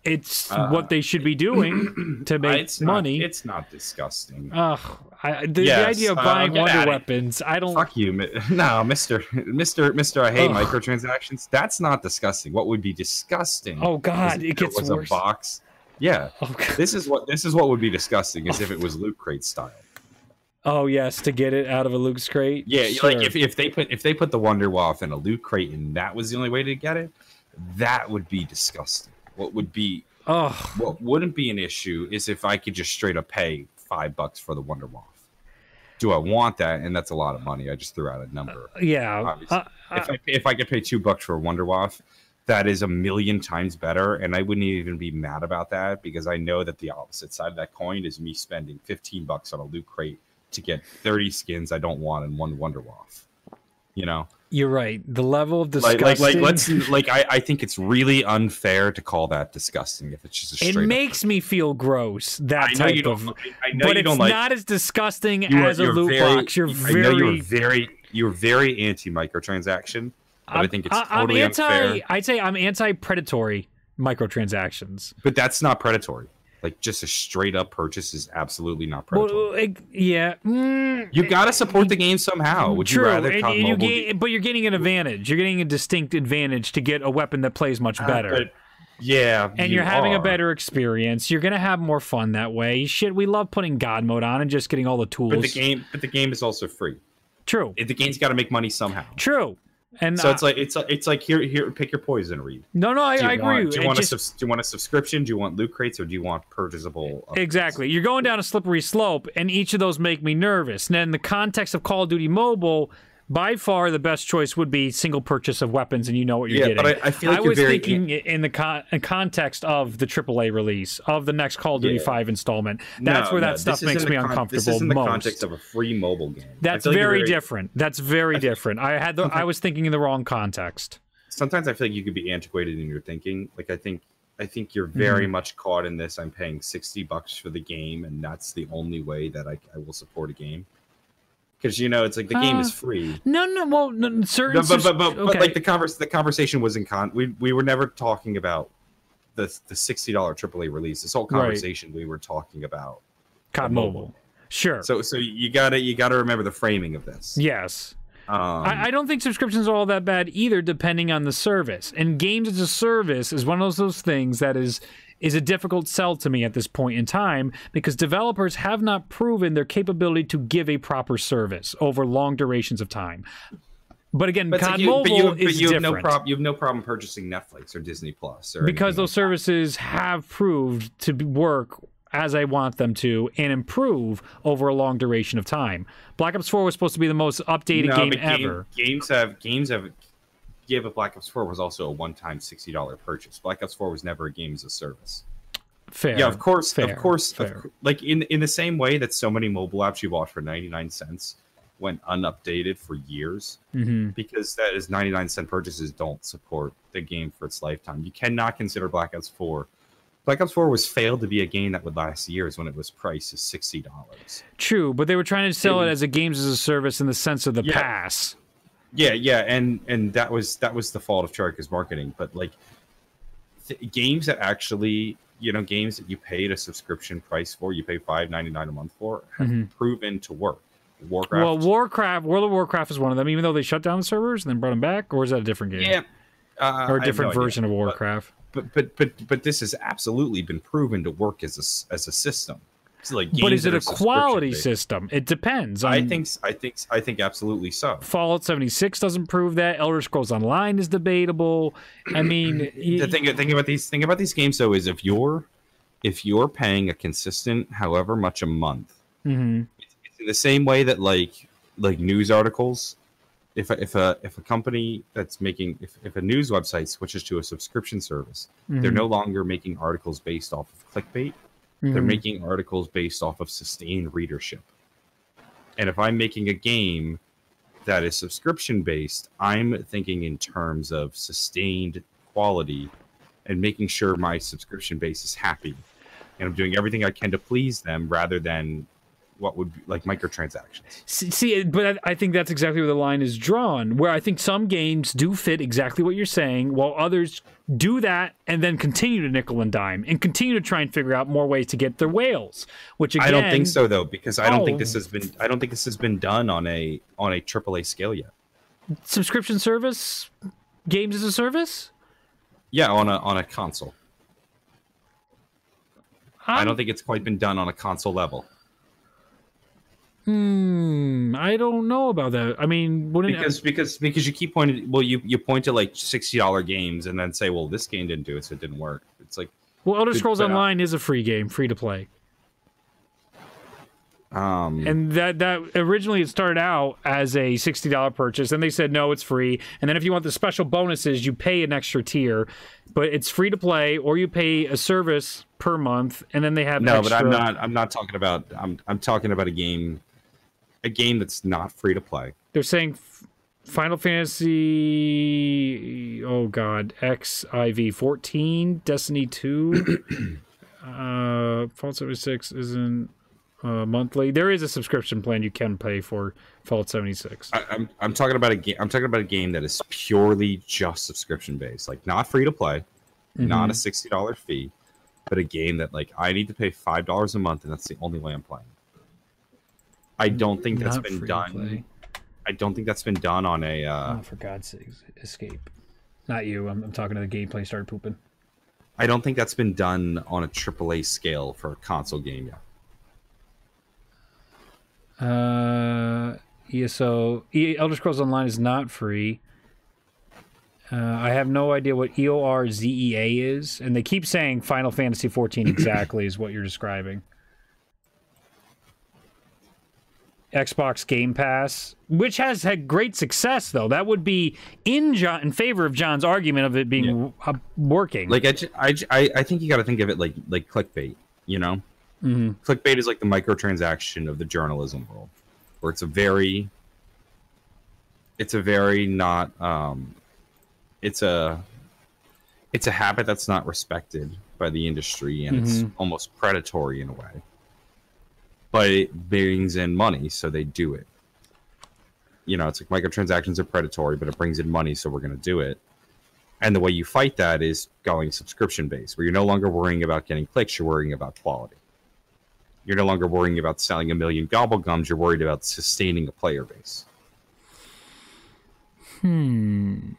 it's what they should be doing to make it's not- money. it's not disgusting. Ugh, I, the, the idea of uh, buying get wonder weapons, I don't. Fuck you, no, Mister, Mister, Mister. I hate Ugh. microtransactions. That's not disgusting. What would be disgusting? Oh God, if it gets was worse. a box. Yeah, Oh, this is what this is what would be disgusting is if it was loot crate style. oh yes, to get it out of a loot crate. Yeah, Sure. like if, if they put if they put the Wonder Waff in a loot crate and that was the only way to get it, that would be disgusting. What would be oh what wouldn't be an issue is if I could just straight up pay five bucks for the Wonder Waff. Do I want that? And that's a lot of money. I just threw out a number. yeah. obviously. Uh, if I if I could pay two bucks for a Wonder Waff, that is a million times better, and I wouldn't even be mad about that because I know that the opposite side of that coin is me spending fifteen bucks on a loot crate to get thirty skins I don't want and one Wonder Waff. You know, you're right. The level of like disgusting. like like let's like I I think it's really unfair to call that disgusting if it's just a it straight. makes me feel gross. That I know type you don't. of. I know But you it's don't like. not as disgusting you are- as a loot very- box. You're very I know you're very. very you're very anti microtransaction. But i I'm- think it's I- I'm totally anti. unfair. I'd say I'm anti-predatory microtransactions. But that's not predatory. Like just a straight up purchase is absolutely not predatory. Well, it- yeah. mm, you got to support the game somehow. Would True, you rather you gain- but you're getting an advantage. You're getting a distinct advantage to get a weapon that plays much Uh, better. but- yeah, and you you're having a better experience. You're gonna have more fun that way. Shit, we love putting God mode on and just getting all the tools. But the game, but the game is also free. True, It- The game's got to make money somehow. true. And So uh, it's like it's like it's like here here pick your poison. Read. no, no, I, Do I agree. Want, do you It want just- a subs- do you want a subscription? Do you want loot crates or do you want purchasable? upgrades? Exactly. You're going down a slippery slope, and each of those make me nervous. And in the context of Call of Duty Mobile, by far the best choice would be single purchase of weapons, and you know what you're Yeah, getting. but I- I feel like I was very- thinking in the con- context of the AAA release of the next Call of Duty Yeah. 5 installment. That's No, where that stuff makes me con- uncomfortable This is in the most. context of a free mobile game. That's like you're very different. That's very different. I had the, I was thinking in the wrong context. sometimes I feel like you could be antiquated in your thinking. Like I think I think you're very Mm-hmm. much caught in this. I'm paying sixty bucks for the game, and that's the only way that I, I will support a game. Because you know, it's like the game is Uh, free. No, no, well, no, certain. No, but, but, but, but like the converse, the conversation was in con. We we were never talking about the the sixty dollar AAA release. This whole Right. conversation we were talking about. COD mobile. Mobile. Sure. So so you gotta you gotta remember the framing of this. yes. Um, I, I don't think subscriptions are all that bad either, depending on the service. And games as a service is one of those, those things that is is a difficult sell to me at this point in time because developers have not proven their capability to give a proper service over long durations of time. But again, But COD like you, Mobile but you, but is you have different no problem. You have no problem purchasing Netflix or Disney Plus or because those services have proved to work as I want them to and improve over a long duration of time. Black Ops 4 was supposed to be the most updated No, game but ever. games have games have. Yeah, but Black Ops Four was also a one-time sixty-dollar purchase. Black Ops Four was never a game as a service. Fair. Yeah, of course, fair, of course, fair. cou- like in in the same way that so many mobile apps you bought for ninety-nine cents went unupdated for years Mhm. because that is ninety-nine cent purchases don't support the game for its lifetime. You cannot consider Black Ops Four. Black Ops Four was failed to be a game that would last years when it was priced as sixty dollars. True, but they were trying to sell it It- as a games as a service in the sense of the Yeah. pass. Yeah, yeah, and and that was that was the fault of Treyarch's marketing. But like th- games that actually you know games that you paid a subscription price for, you pay five ninety nine a month for, have proven to work. Warcraft. Well, Warcraft, World of Warcraft is one of them, even though they shut down the servers and then brought them back, or is that a different game? yeah. Uh, Or a different no idea. version of Warcraft? But, but but but this has absolutely been proven to work as a as a system. It's like But is it a quality subscription-based. system? It depends. I think I think I think absolutely so. Fallout 76 doesn't prove that. Elder Scrolls Online is debatable. I mean, the thing thing about these thing about these games though is if you're if you're paying a consistent however much a month Mhm. it's in the same way that like like news articles if a, if a if a company that's making if, if a news website switches to a subscription service they're Mhm. no longer making articles based off of clickbait they're Mhm. making articles based off of sustained readership and if i'm making a game that is subscription based i'm thinking in terms of sustained quality and making sure my subscription base is happy and i'm doing everything i can to please them rather than what would be like microtransactions See, but I I think that's exactly where the line is drawn. Where I think some games do fit exactly what you're saying, while others do that and then continue to nickel and dime and continue to try and figure out more ways to get their whales. Which again, i don't think so though because i don't think Oh. this has been i don't think this has been done on a on a aaa scale yet Subscription service, games as a service. yeah on a on a console I I'm- don't think it's quite been done on a console level. Hmm, I don't know about that. I mean, wouldn't Because because because you keep pointing well you you point to like sixty dollar games and then say well this game didn't do it so it didn't work. It's like well, Elder Scrolls. Online is a free game, free to play. um and that that originally it started out as a sixty dollar purchase, and they said no, it's free. And then if you want the special bonuses, you pay an extra tier, but it's free to play, or you pay a service per month, and then they have no, extra, but I'm not I'm not talking about I'm I'm talking about a game a game that's not free to play. They're saying Final Fantasy, oh god, XIV fourteen, Destiny two, uh, Fallout seventy six isn't. Uh, monthly. There is a subscription plan you can pay for Fallout 76. I, I'm I'm talking about a game I'm talking about a game that is purely just subscription based, like not free to play, not a sixty dollar fee, but a game that like I need to pay five dollars a month and that's the only way I'm playing. I don't think that's Not been done. play. I don't think that's been done on a. Uh, Oh, for God's sake, escape. Not you. I'm, I'm talking to the gameplay started pooping. I don't think that's been done on a AAA scale for a console game yet. Uh, yeah, so Elder Scrolls Online is not free. Uh, I have no idea what E EORZEA is, and they keep saying Final Fantasy 14 exactly is what you're describing. Xbox Game Pass, which has had great success, though. That would be in John, in favor of John's argument of it being uh, working. Like I, ju- I, ju- I, I think you got to think of it like like clickbait. You know, Mhm. clickbait is like the microtransaction of the journalism world, where it's a very, it's a very not, um, it's a, it's a habit that's not respected by the industry, and it's almost predatory in a way. But it brings in money, so they do it. You know, it's like microtransactions are predatory, but it brings in money, so we're going to do it. And the way you fight that is going subscription based, where you're no longer worrying about getting clicks, you're worrying about quality. You're no longer worrying about selling a million gobble gums, you're worried about sustaining a player base. Hmm.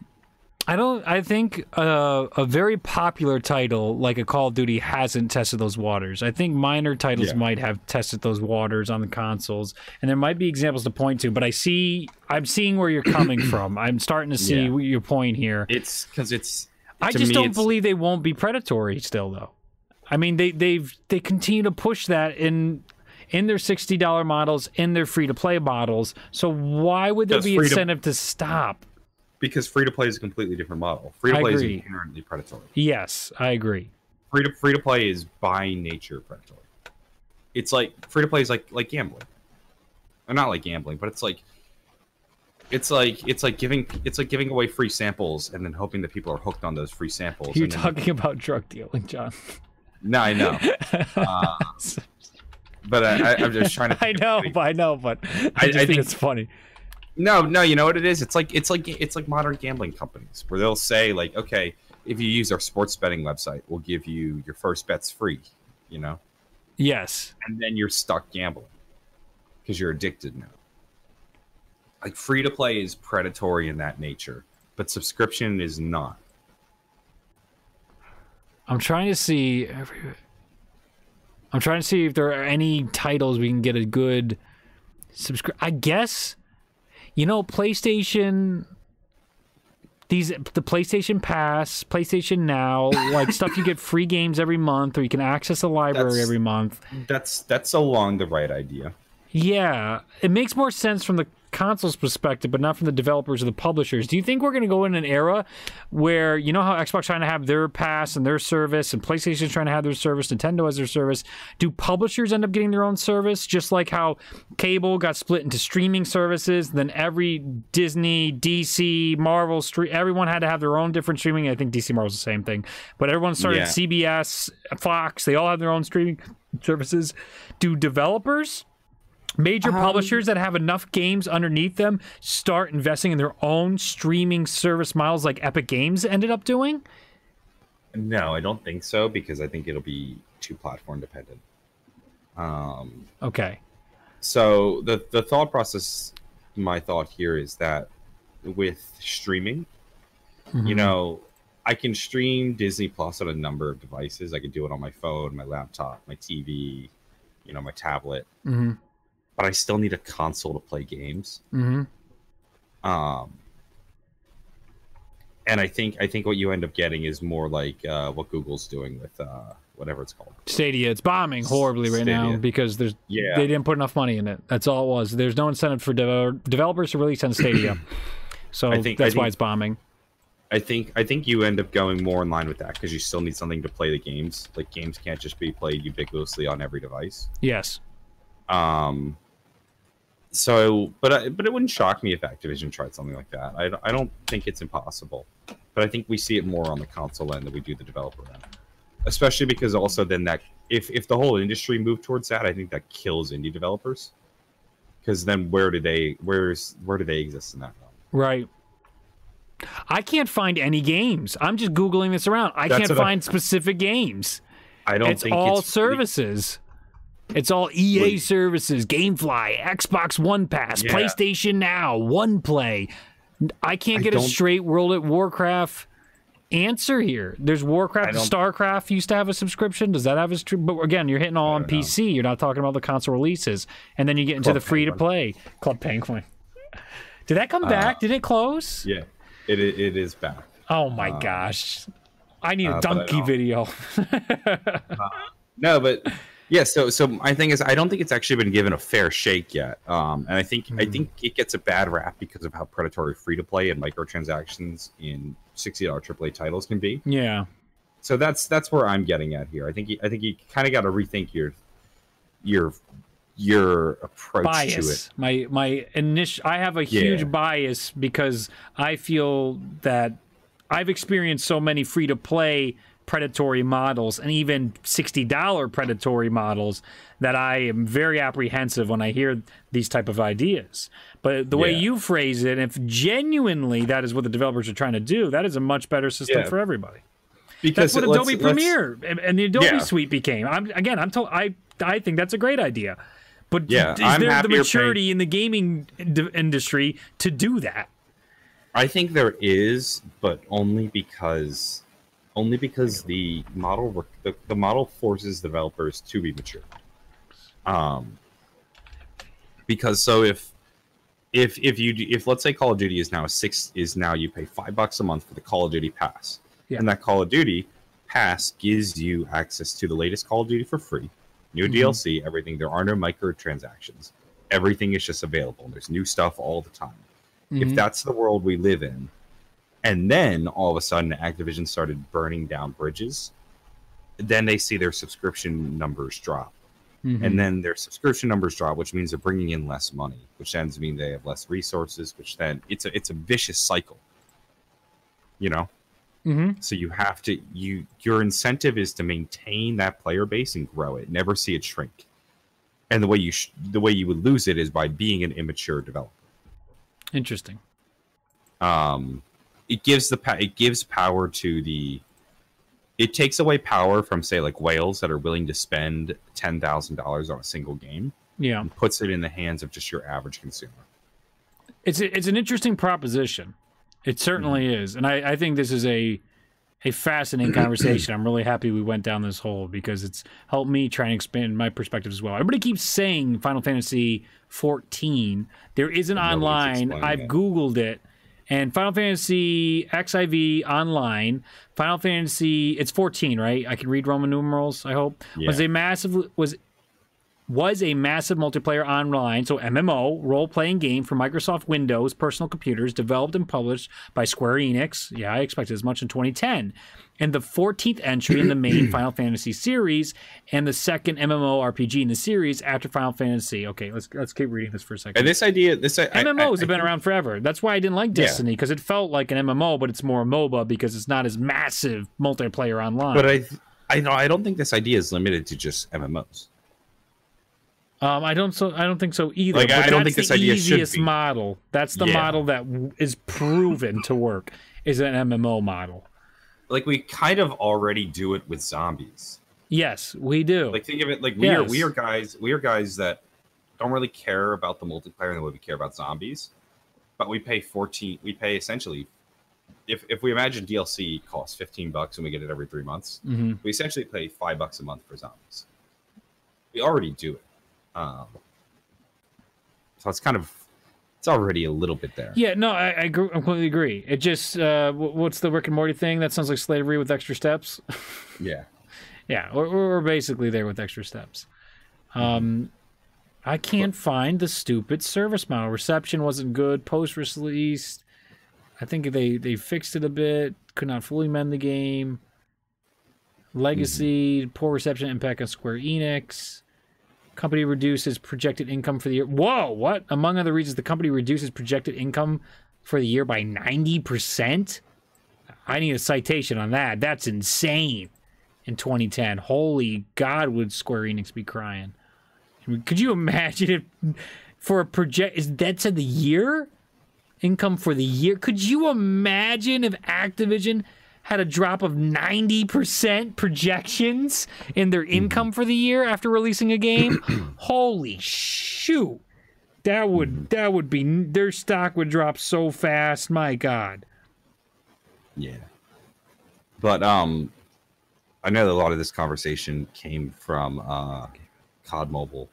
I don't. I think uh, a very popular title like a Call of Duty hasn't tested those waters. I think minor titles Yeah. might have tested those waters on the consoles, and there might be examples to point to. But I see, I'm seeing where you're coming from. I'm starting to see Yeah. your point here. It's because it's. I just me, don't it's- believe they won't be predatory still, though. I mean, they they've they continue to push that in in their sixty dollar models, in their free to play models. So why would there be free to- incentive to stop? Because free to play is a completely different model. Free to play is inherently predatory. Yes, I agree. Free to free to play is by nature predatory. It's like free to play is like like gambling, or not like gambling, but it's like it's like it's like giving it's like giving away free samples and then hoping that people are hooked on those free samples. You're and then- talking about drug dealing, John. No, I know. Uh, but I, I'm just trying to. I know, but I know, but I, I- just I think, think- it's funny. No, no. You know what it is? It's like it's like it's like modern gambling companies where they'll say like, okay, if you use our sports betting website, we'll give you your first bets free. You know, Yes. and then you're stuck gambling because you're addicted now. Like free to play is predatory in that nature, but subscription is not. I'm trying to see. every- I'm trying to see if there are any titles we can get a good subscribe. I guess, you know, PlayStation. These the PlayStation Pass, PlayStation Now, like stuff you get free games every month, or you can access a library That's- every month. That's that's along the right idea. Yeah, it makes more sense from the console's perspective, but not from the developers or the publishers. Do you think we're going to go in an era where you know how Xbox trying to have their pass and their service, and PlayStation's trying to have their service, Nintendo has their service? Do publishers end up getting their own service, just like how cable got split into streaming services? Then every Disney, DC, Marvel, stre- everyone had to have their own different streaming. I think DC Marvel's the same thing, but everyone started Yeah. CBS, Fox. They all have their own streaming services. Do developers? Major publishers that have enough games underneath them start investing in their own streaming service models like Epic Games ended up doing? No, I don't think so because I think it'll be too platform dependent. Um, Okay. so the the thought process, my thought here is that with streaming, you know, I can stream Disney Plus on a number of devices. I can do it on my phone, my laptop, my TV, you know, my tablet. hmm But I still need a console to play games. hmm Um, and I think I think what you end up getting is more like uh, what Google's doing with uh, whatever it's called. Stadia, it's bombing horribly right now because there's Yeah. they didn't put enough money in it. That's all it was. There's no incentive for dev- developers to release on Stadia. So I think- that's why it's bombing. I think I think you end up going more in line with that because you still need something to play the games. Like games can't just be played ubiquitously on every device. Yes. Um. So, but I, but it wouldn't shock me if Activision tried something like that. I, I don't think it's impossible, but I think we see it more on the console end than we do the developer end. Especially because also then that if if the whole industry moved towards that, I think that kills indie developers. Because then where do they where's where do they exist in that realm? Right. I can't find any games. I'm just googling this around. I That's can't what I- find specific games. I don't it's think all it's services. It's all EA Wait. services, GameFly, Xbox One Pass, Yeah. PlayStation Now, One Play. I can't get a straight World at Warcraft answer here. There's Warcraft, StarCraft used to have a subscription. Does that have a But again, you're hitting all on don't know. PC. You're not talking about the console releases, and then you get into Club the free to play Club Penguin. Did that come back? Did it close? Uh, Yeah, it it is back. Oh my gosh. I need a uh, donkey video. No, but yeah. So so my thing is, I don't think it's actually been given a fair shake yet. Um, and I think I Hmm. think it gets a bad rap because of how predatory free to play and microtransactions in sixty dollar AAA titles can be. yeah. So that's that's where I'm getting at here. I think you, I think you kind of got to rethink your your your approach to it. My my initial I have a huge Yeah. bias because I feel that I've experienced so many free to play predatory models and even $60 predatory models that I am very apprehensive when I hear these type of ideas. But the way Yeah. you phrase it, if genuinely that is what the developers are trying to do, that is a much better system Yeah. for everybody. Because That's what Adobe let's- Premiere and, and the Adobe Yeah. Suite became. I'm again, I'm told I I think that's a great idea. But Yeah, is I'm there the maturity in the gaming ind- industry to do that? I think there is, but only because only because the model the, the model forces developers to be mature. Um because so if if if you if let's say Call of Duty is now a six is now you pay five bucks a month for the Call of Duty pass. Yeah. And that Call of Duty pass gives you access to the latest Call of Duty for free. New Mm-hmm. DLC, everything. There are no microtransactions. Everything is just available. There's new stuff all the time Mm-hmm. if that's the world we live in and then all of a sudden activision started burning down bridges then they see their subscription numbers drop Mm-hmm. and then their subscription numbers drop which means they're bringing in less money which then mean they have less resources which then it's a it's a vicious cycle you know Mhm. so you have to you your incentive is to maintain that player base and grow it never see it shrink and the way you sh- the way you would lose it is by being an immature developer Interesting. um it gives the it gives power to the it takes away power from say like whales that are willing to spend ten thousand dollars on a single game Yeah. and puts it in the hands of just your average consumer. It's a, it's an interesting proposition. It certainly Mm-hmm. is, and I, I think this is a a fascinating conversation. I'm really happy we went down this hole because it's helped me try and expand my perspective as well. Everybody keeps saying Final Fantasy 14. There is an online. I've googled it, and Final Fantasy XIV online. Final Fantasy. It's 14, right? I can read Roman numerals. I hope was a massive was was a massive multiplayer online, so MMO, role playing game for Microsoft Windows personal computers, developed and published by Square Enix. Yeah, I expected as much in 2010. And the 14th entry in the main Final Fantasy series, and the second MMO RPG in the series after Final Fantasy. Okay, let's let's keep reading this for a second. And this idea, this I, I- MMOs I- have been around forever. That's why I didn't like Destiny because it felt like an MMO, but it's more a MOBA because it's not as massive multiplayer online. But I, I know I don't think this idea is limited to just MMOs. Um, I don't so I don't think so either. Like, but I don't think this the idea should easiest be. model. That's the Yeah. model that is proven to work. Is an MMO model. Like we kind of already do it with zombies. Yes, we do. Like think of it like we are we are guys we are guys that don't really care about the multiplayer in the way we care about zombies, but we pay fourteen. We pay essentially. If, if we imagine DLC costs 15 bucks and we get it every three months, hmm we essentially pay five bucks a month for zombies. We already do it. Um, so it's kind of, it's already a little bit there. Yeah, no, I, I completely agree. It just uh, what's the Rick and Morty thing? That sounds like slavery with extra steps. Yeah. yeah, we're, we're basically there with extra steps. Um, I can't find the stupid service model. Reception wasn't good post release. I think they they fixed it a bit. Could not fully mend the game. Legacy poor reception impact on Square Enix. Company reduces projected income for the year. Whoa, what? Among other reasons, the company reduces projected income for the year by ninety percent. I need a citation on that. That's insane. In 2010, holy God, would Square Enix be crying? Could you imagine if for a project is that's in the year income for the year? Could you imagine if Activision had a drop of 90% projections in their income for the year after releasing a game? Holy shoot. That would that would be their stock would drop so fast. My God. Yeah. But um I know that a lot of this conversation came from uh COD Mobile.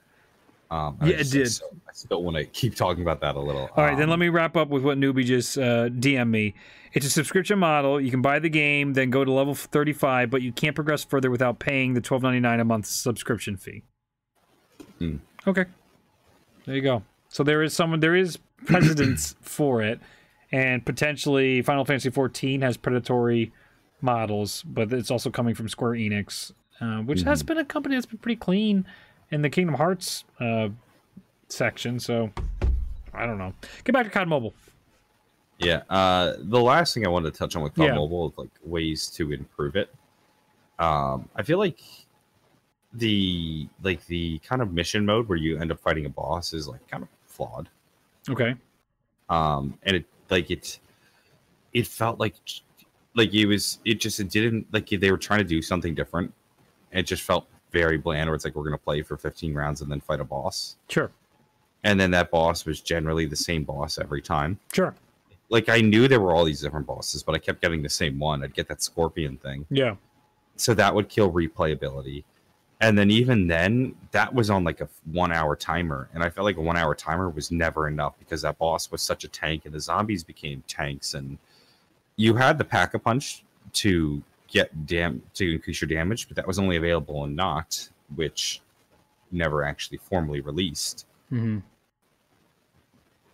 Um Yeah, it did. so still want to keep talking about that a little. All right, then Um, let me wrap up with what newbie just uh, DM me. It's a subscription model. You can buy the game, then go to level 35, but you can't progress further without paying the 12.99 a month subscription fee. Hmm. Okay, there you go. So there is someone, there is precedence for it, and potentially Final Fantasy 14 has predatory models, but it's also coming from Square Enix, uh, which has Hmm. been a company that's been pretty clean in the Kingdom Hearts uh, section. So I don't know. Get back to COD Mobile. Yeah. Uh, the last thing I wanted to touch on with COD Yeah. Mobile is like ways to improve it. Um, I feel like the like the kind of mission mode where you end up fighting a boss is like kind of flawed. Okay. Um, and it like it it felt like like it was it just it didn't like they were trying to do something different. It just felt very bland. Where it's like we're gonna play for 15 rounds and then fight a boss, Sure. And then that boss was generally the same boss every time. Sure. like I knew there were all these different bosses, but I kept getting the same one. I'd get that scorpion thing. Yeah. So that would kill replayability. And then even then, that was on like a one hour timer. And I felt like a one hour timer was never enough because that boss was such a tank and the zombies became tanks. And you had the pack a punch to get dam to increase your damage, but that was only available in Nacht, which never actually formally released hmm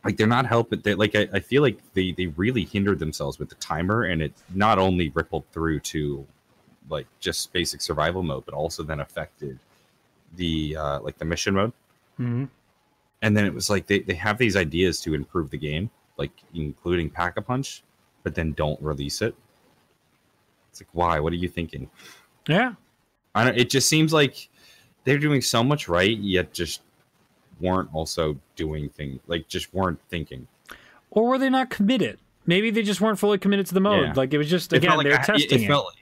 like they're not helping they like I, I feel like they they really hindered themselves with the timer and it not only rippled through to like just basic survival mode but also then affected the uh like the mission mode. Hmm and then it was like they, they have these ideas to improve the game like including pack a punch but then don't release it. It's like why? What are you thinking? Yeah. I don't, it just seems like they're doing so much right yet just weren't also doing things like just weren't thinking Or were they not committed? Maybe they just weren't fully committed to the mode. Yeah. Like it was just again like they're I- testing it, it. felt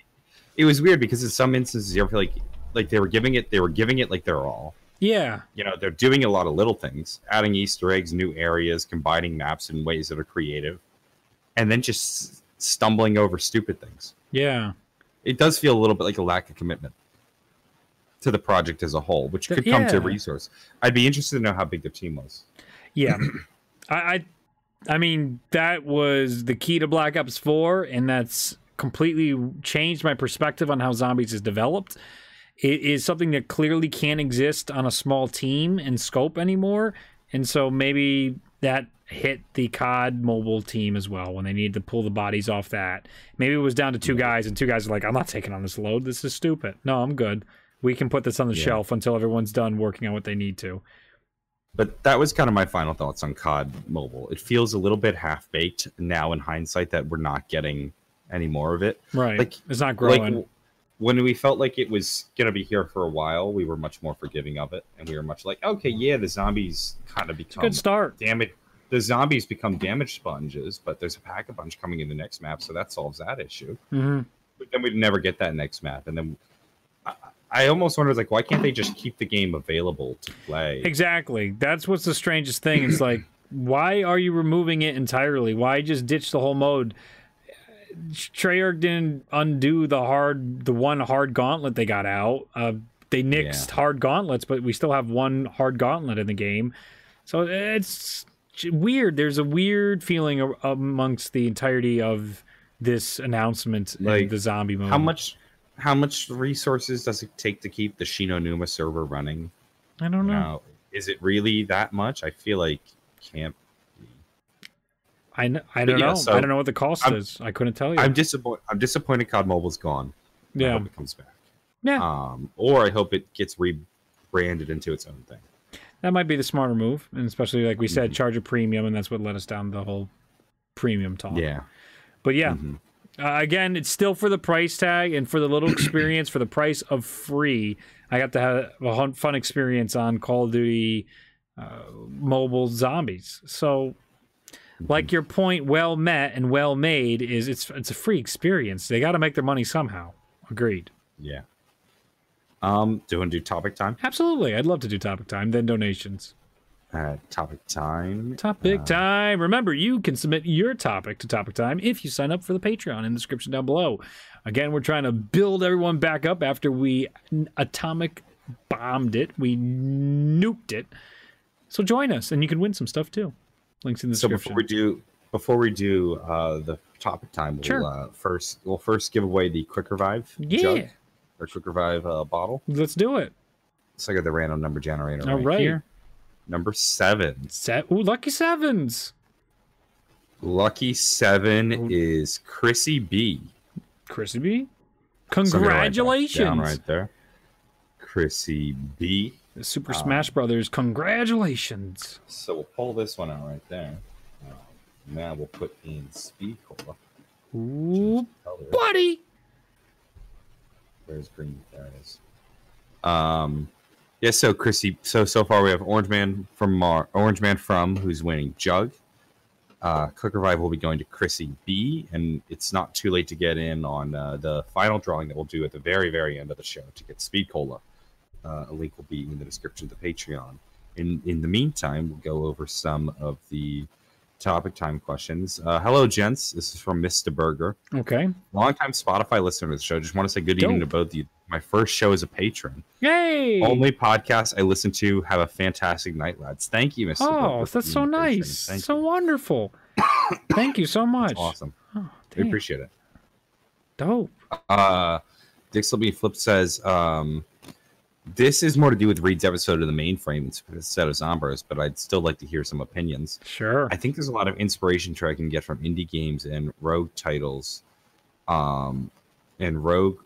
it was weird because in some instances you feel like like they were giving it they were giving it like they're all yeah, you know they're doing a lot of little things adding easter eggs new areas combining maps in ways that are creative and then just stumbling over stupid things yeah. it does feel a little bit like a lack of commitment to the project as a whole which could come to resource i'd be interested to know how big the team was Yeah, I, I, I mean that was the key to Black Ops Four, and that's completely changed my perspective on how zombies is developed. It is something that clearly can't exist on a small team and scope anymore, and so maybe that hit the COD mobile team as well when they needed to pull the bodies off that. Maybe it was down to two guys, and two guys are like, "I'm not taking on this load. This is stupid. No, I'm good. We can put this on the Yeah. shelf until everyone's done working on what they need to." but that was kind of my final thoughts on cod mobile it feels a little bit half baked now in hindsight that we're not getting any more of it Right? Like- it's not growing. Like when we felt like it was gonna be here for a while, we were much more forgiving of it, and we were much like, okay, yeah, the zombies kind of become Good start. damage. The zombies become damage sponges, but there's a pack a bunch coming in the next map, so that solves that issue. hmm But then we'd never get that next map, and then I, I almost wondered like, why can't they just keep the game available to play? Exactly. That's what's the strangest thing. It's like, why are you removing it entirely? Why just ditch the whole mode? Treyarch didn't undo the hard, the one hard gauntlet they got out. Uh, they nixed hard gauntlets, but we still have one hard gauntlet in the game. So it's weird. There's a weird feeling amongst the entirety of this announcement Like, the zombie mode. How much? How much resources does it take to keep the Shi No Numa server running? I don't know. Now, is it really that much? I feel like can't be. I, kn- I don't yeah, know. so I don't know what the cost I'm- is. I couldn't tell you. I'm disappointed. I'm disappointed. COD Mobile's gone. I yeah. hope it comes back. Yeah. Um, or I hope it gets rebranded into its own thing. That might be the smarter move, and especially like we said, Mhm. charge a premium, and that's what led us down the whole premium talk. Yeah. But yeah, Mhm. Uh, again, it's still for the price tag and for the little experience for the price of free. I got to have a fun experience on Call of Duty uh, Mobile Zombies. So, like your point, well met and well made is it's it's a free experience. They got to make their money somehow. Agreed. Yeah. Um, do you want to do topic time? Absolutely, I'd love to do topic time, then donations. Uh, topic time. Topic Uh, time. Remember, you can submit your topic to Topic Time if you sign up for the Patreon in the description down below. Again, we're trying to build everyone back up after we atomic bombed it. We nuked it. So join us, and you can win some stuff too. Links in the So description. So before we do, before we do uh, the topic time, we'll Sure. uh, first we'll first give away the Quick Revive Yeah. jug or Quick Revive uh, bottle. Let's do it. So I got the random number generator. All right, right. here. Number seven. Set. Ooh, lucky sevens. Lucky seven is Chrissy B. Chrissy B. So I'm gonna write that Congratulations. Down right there. Chrissy B. Super Um, Smash Brothers. Congratulations. So we'll pull this one out right there. Um, now we'll put in speed cola. Ooh, buddy. Where's green? There it is. Um, yeah. So Chrissy. So so far we have Orange Man from Mar. Orange Man from who's winning Jug. Uh, Quick Revive will be going to Chrissy B, and it's not too late to get in on uh, the final drawing that we'll do at the very very end of the show to get Speed Cola. Uh, a link will be in the description of the Patreon. In in the meantime, we'll go over some of the topic time questions. Uh, hello, gents. This is from Mr. Burger Okay. longtime Spotify listener to the show. Just want to say good evening to both of you. My first show as a patron. Yay. Only podcast I listen to. Have a fantastic night, lads. Thank you, Mr. Oh, Booker, that's so being a patron. nice. Thank so you. wonderful. Thank you so much. That's awesome. Oh, We appreciate it. Dope. Uh, Dixelby Flip says, um, this is more to do with Reed's episode of the mainframe instead of Zombros, but I'd still like to hear some opinions. Sure. I think there's a lot of inspiration I can get from indie games and rogue titles, um, and rogue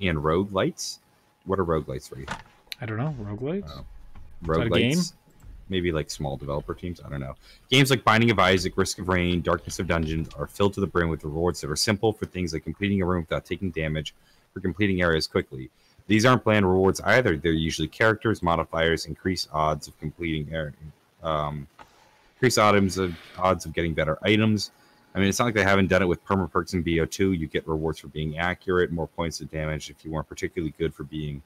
and roguelites. What are roguelites for you? I don't know. Roguelites? Oh. that a rogue game? maybe like small developer teams. I don't know. Games like Binding of Isaac, Risk of Rain, Darkness of Dungeons are filled to the brim with rewards that are simple for things like completing a room without taking damage or completing areas quickly. These aren't bland rewards either. They're usually characters, modifiers, increase odds of completing area, um, increase odds of odds of getting better items, I mean, it's not like they haven't done it with perma perks in BO2. You get rewards for being accurate, more points of damage if you weren't particularly good for being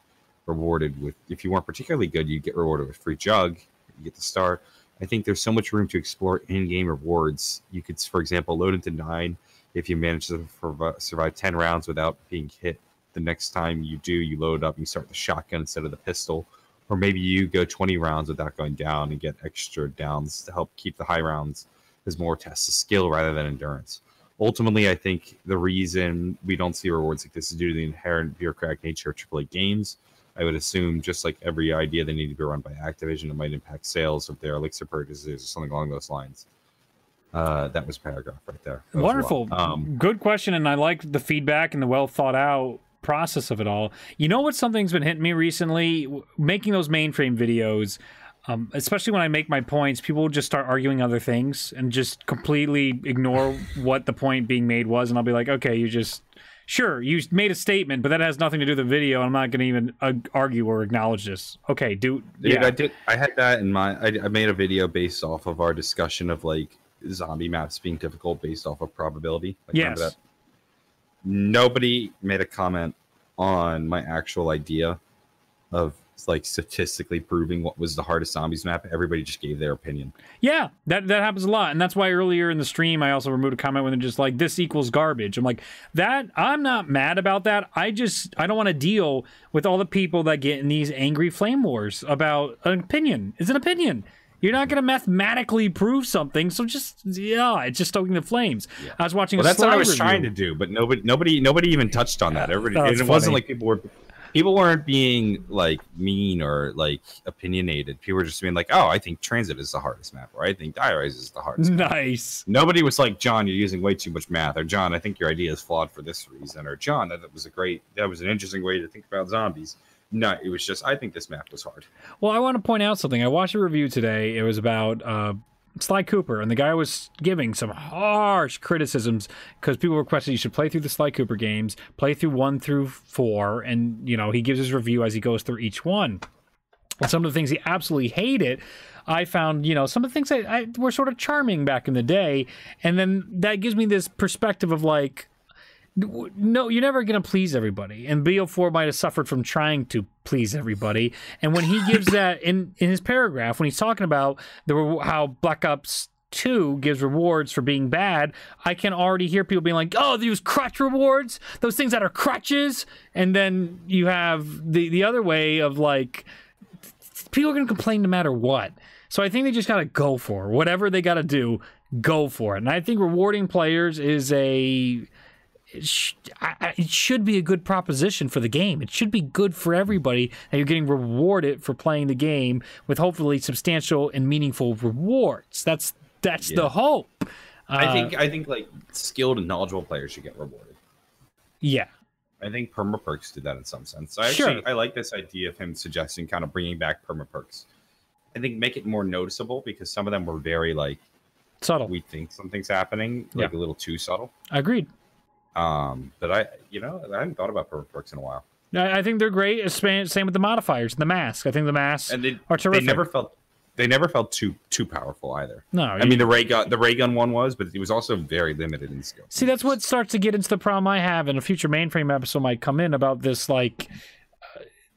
rewarded with. If you weren't particularly good, you get rewarded with free jug. You get the star. I think there's so much room to explore in-game rewards. You could, for example, load into nine if you manage to survive ten rounds without being hit. The next time you do, you load up, and you start the shotgun instead of the pistol, or maybe you go 20 rounds without going down and get extra downs to help keep the high rounds as more tests of skill rather than endurance. Ultimately, I think the reason we don't see rewards like this is due to the inherent bureaucratic nature of AAA games. I would assume, just like every idea they need to be run by Activision, it might impact sales of their Elixir purchases or something along those lines. Uh, that was paragraph right there. Wonderful. Um, Good question, and I like the feedback and the well thought out process of it all. You know what? Something's been hitting me recently. Making those mainframe videos, um, especially when I make my points, people just start arguing other things and just completely ignore what the point being made was, and I'll be like, okay, you just sure you made a statement, but that has nothing to do with the video. I'm not going to even uh, argue or acknowledge this. Okay, do Dude, yeah. I did. I had that in my. I, I made a video based off of our discussion of like zombie maps being difficult based off of probability. Like, yes. Nobody made a comment on my actual idea of like statistically proving what was the hardest zombies map, everybody just gave their opinion. Yeah, that that happens a lot, and that's why earlier in the stream I also removed a comment when they're just like this equals garbage. I'm like that. I'm not mad about that. I just I don't want to deal with all the people that get in these angry flame wars about an opinion. It's an opinion. You're not going to mathematically prove something, so just yeah, it's just stoking the flames. Yeah. I was watching. Well, that's what I was review. trying to do, but nobody, nobody, nobody even touched on that. Everybody, it wasn't like people were people weren't being like mean or like opinionated. People were just being like, "Oh, I think Transit is the hardest map," or "I think Die Rise is the hardest." Nice. Map. Nobody was like, "John, you're using way too much math," or "John, I think your idea is flawed for this reason," or "John, that was a great, that was an interesting way to think about zombies." No, it was just I think this map was hard. Well, I want to point out something. I watched a review today. It was about uh, Sly Cooper, and the guy was giving some harsh criticisms because people requested you should play through the Sly Cooper games, play through one through four, and you know he gives his review as he goes through each one. And some of the things he absolutely hated, I found you know some of the things that I, were sort of charming back in the day, and then that gives me this perspective of like no, you're never going to please everybody. And BO4 might have suffered from trying to please everybody. And when he gives that in, in his paragraph, when he's talking about the how Black Ops 2 gives rewards for being bad, I can already hear people being like, oh, these crutch rewards, those things that are crutches. And then you have the, the other way of like, people are going to complain no matter what. So I think they just got to go for it. whatever they got to do, go for it. And I think rewarding players is a it, sh- I, it should be a good proposition for the game. It should be good for everybody that you're getting rewarded for playing the game with hopefully substantial and meaningful rewards. That's that's yeah. the hope. I uh, think I think like skilled and knowledgeable players should get rewarded. Yeah. I think perma perks did that in some sense. So I actually sure. I like this idea of him suggesting kind of bringing back perma perks. I think make it more noticeable because some of them were very like subtle. We think something's happening, like yeah. a little too subtle. Agreed. Um, but I, you know, I hadn't thought about perma perks in a while. I think they're great. Same with the modifiers, and the mask. I think the masks and they, are terrific. They never felt they never felt too too powerful either. No, I mean the ray gun the ray gun one was, but it was also very limited in skill. See, that's what starts to get into the problem I have, and a future mainframe episode might come in about this. Like,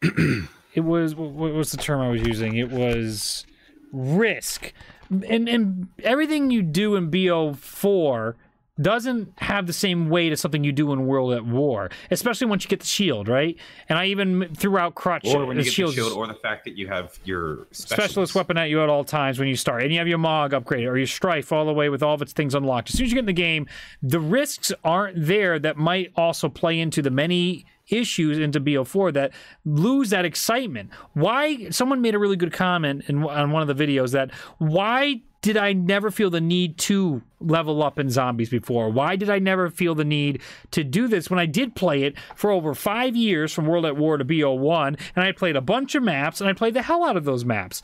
uh, it was what was the term I was using? It was risk, and and everything you do in BO four doesn't have the same weight as something you do in World at War, especially once you get the shield, right? And I even threw out crutch or when you uh, get shield, the shield, or the fact that you have your specialist. specialist. weapon at you at all times when you start, and you have your Mog upgraded or your Strife all the way with all of its things unlocked. As soon as you get in the game, the risks aren't there that might also play into the many issues into BO4 that lose that excitement. Why? Someone made a really good comment in, on one of the videos that why did I never feel the need to level up in zombies before? Why did I never feel the need to do this when I did play it for over five years from World at War to BO1 and I played a bunch of maps and I played the hell out of those maps?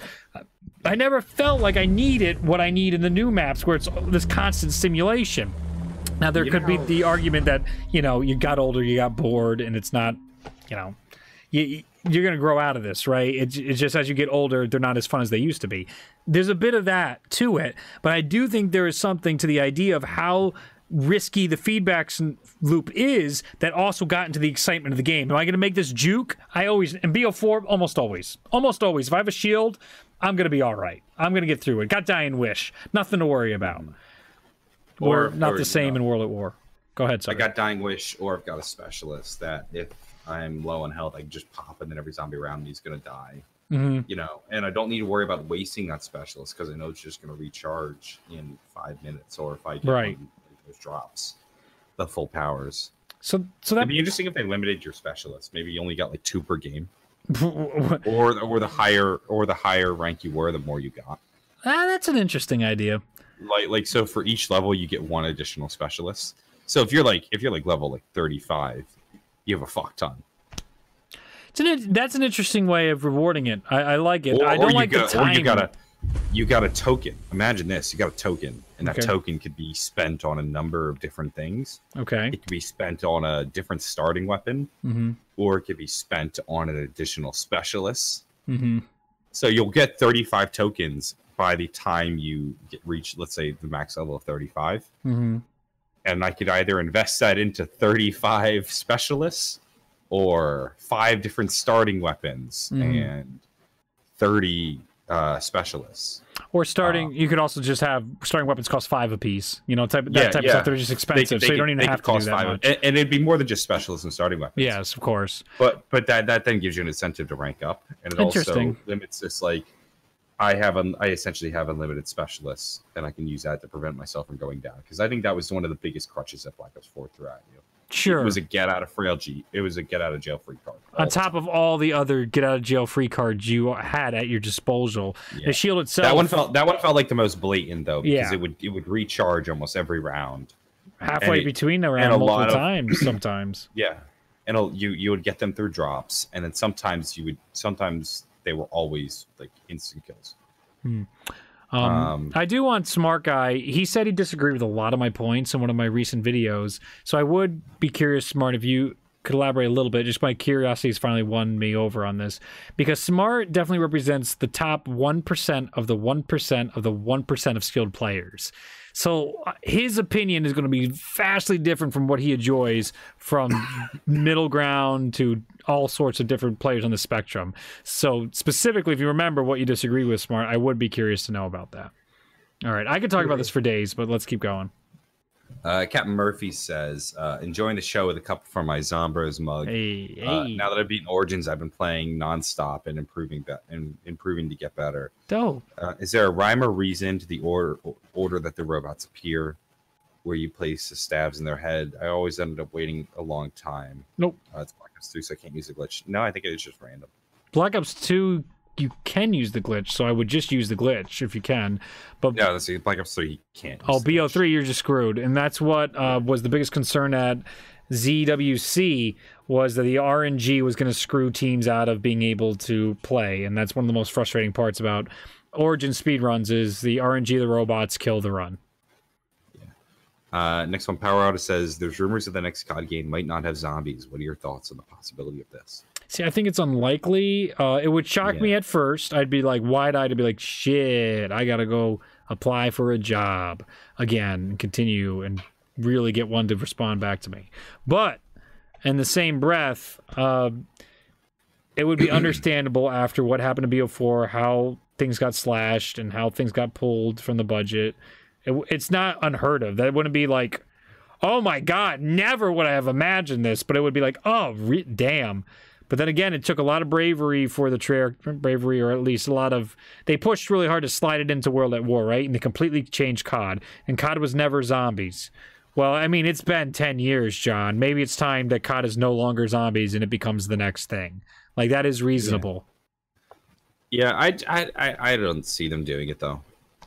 I never felt like I needed what I need in the new maps where it's this constant stimulation. Now, there you could know. be the argument that, you know, you got older, you got bored, and it's not, you know, you, you're going to grow out of this, right? It's, it's just as you get older, they're not as fun as they used to be. There's a bit of that to it, but I do think there is something to the idea of how risky the feedback loop is that also got into the excitement of the game. Am I going to make this juke? I always, and BO4, almost always. Almost always. If I have a shield, I'm going to be all right. I'm going to get through it. Got Dying Wish. Nothing to worry about. Mm-hmm. Or, Or- not or, the same you know, in World at War. Go ahead, sorry. I got Dying Wish, or I've got a specialist that if I'm low on health, I can just pop, and then every zombie around me is gonna die. Mhm. You know, and I don't need to worry about wasting that specialist because I know it's just gonna recharge in five minutes, or if I get Right. one those drops, the full powers. So, so that It'd be interesting if they limited your specialist. Maybe you only got like two per game, or or the higher or the higher rank you were, the more you got. ah, that's an interesting idea. like like so for each level you get one additional specialist so if you're like if you're like level like 35 you have a fuck ton It's an, that's an interesting way of rewarding it. I, I like it. or, I don't like got, the or time. you got a you got a token imagine this you got a token and that Okay. token could be spent on a number of different things Okay. it could be spent on a different starting weapon Mm-hmm. or it could be spent on an additional specialist Mm-hmm. so you'll get 35 tokens by the time you get reach let's say the max level of 35 Mm-hmm. And I could either invest that into 35 specialists or five different starting weapons Mhm. and 30 uh, specialists. Or starting, Uh, you could also just have starting weapons cost five apiece. You know, type that Yeah, type yeah. of stuff. They're just expensive, could- they so you don't even have to do that five- much. And, and it'd be more than just specialists and starting weapons. Yes, of course. But but that that then gives you an incentive to rank up, and it also limits this like. I have un- I essentially have unlimited specialists, and I can use that to prevent myself from going down. Because I think that was one of the biggest crutches that Black Ops Four threw at you. Sure. It was a get out of frail G. It was a get out of jail free card. On top of all the other get out of jail free cards you had at your disposal, Yeah. the shield itself. That one felt that one felt like the most blatant though, because Yeah. it would it would recharge almost every round. halfway it- between the around a multiple lot of- times sometimes. Yeah, and you you would get them through drops, and then sometimes you would sometimes they were always like instant kills. Um, Um, I do want Smart Guy. He said he disagreed with a lot of my points in one of my recent videos. So I would be curious, Smart, if you could elaborate a little bit. Just my curiosity has finally won me over on this because Smart definitely represents the top 1% of the 1% of the 1% of skilled players. So uh, his opinion is going to be vastly different from what he enjoys from middle ground to all sorts of different players on the spectrum. So specifically, if you remember what you disagree with, Smart, I would be curious to know about that. All right, I could talk about this for days, but let's keep going. Uh, Captain Murphy says, uh, "Enjoying the show with a cup from my Zombros mug. Hey, hey, Uh, now that I've beaten Origins, I've been playing nonstop and improving that and improving to get better. dope. Uh, is there a rhyme or reason to the order order that the robots appear, where you place the stabs in their head? I always ended up waiting a long time. Nope. Uh, it's Black Ops 3, so I can't use the glitch. No, I think it's just random. Black Ops 2, you can use the glitch, so I would just use the glitch if you can. But Yeah, let's see. Black Ops 3, you can't. Oh, the. BO3, you're just screwed. And that's what uh, was the biggest concern at ZWC was that the RNG was going to screw teams out of being able to play. And that's one of the most frustrating parts about Origin speedruns is the RNG of the robots kill the run. Uh, next one, Power Outa says, "There's rumors that the next COD game might not have zombies. What are your thoughts on the possibility of this?" See, I think it's unlikely. Uh, it would shock me at first. I'd be like wide eyed to be like, shit, I got to go apply for a job again and continue and really get one to respond back to me. But in the same breath, uh, it would be understandable after what happened to BO4, how things got slashed and how things got pulled from the budget. It, it's not unheard of. That wouldn't be like, oh my God, never would I have imagined this. But it would be like, oh, re- damn. But then again, it took a lot of bravery for the Treyarch bravery, or at least a lot of they pushed really hard to slide it into World at War, right? And they completely changed COD, and COD was never zombies. Well, I mean, it's been ten years, John. Maybe it's time that COD is no longer zombies and it becomes the next thing. Like that is reasonable. Yeah, I, I, I, I don't see them doing it though.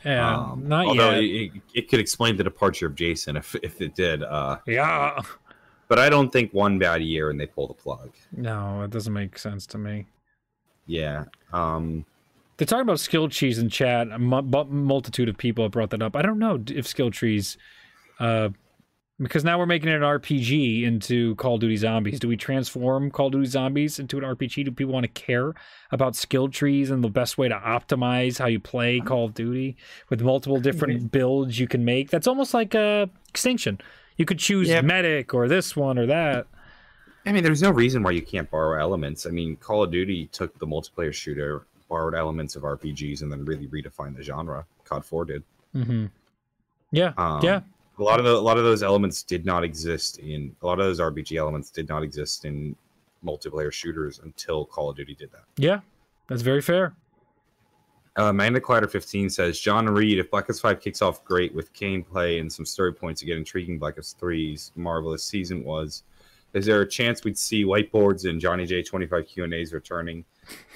Yeah, Um, not although yet. It, it could explain the departure of Jason if if it did. Uh, yeah, but I don't think one bad year and they pull the plug. no, it doesn't make sense to me. Yeah. Um. They're talking about skill trees in chat. A mu- multitude of people have brought that up. I don't know if skill trees uh, Because now we're making it an RPG into Call of Duty Zombies. Do we transform Call of Duty Zombies into an RPG? Do people want to care about skill trees and the best way to optimize how you play Call of Duty with multiple different builds you can make? That's almost like uh, Extinction. You could choose Yeah. medic or this one or that. I mean, there's no reason why you can't borrow elements. I mean, Call of Duty took the multiplayer shooter, borrowed elements of RPGs, and then really redefined the genre. COD 4 did. Mm-hmm. Yeah, Um, yeah. A lot of the, a lot of those elements did not exist in a lot of those RPG elements did not exist in multiplayer shooters until Call of Duty did that. Yeah, that's very fair. Uh, Amanda Clatter 15 says, John Reed, if Black Ops 5 kicks off great with gameplay and some story points to get intriguing, Black Ops 3's marvelous season was, is there a chance we'd see whiteboards and Johnny J 25 Q&As returning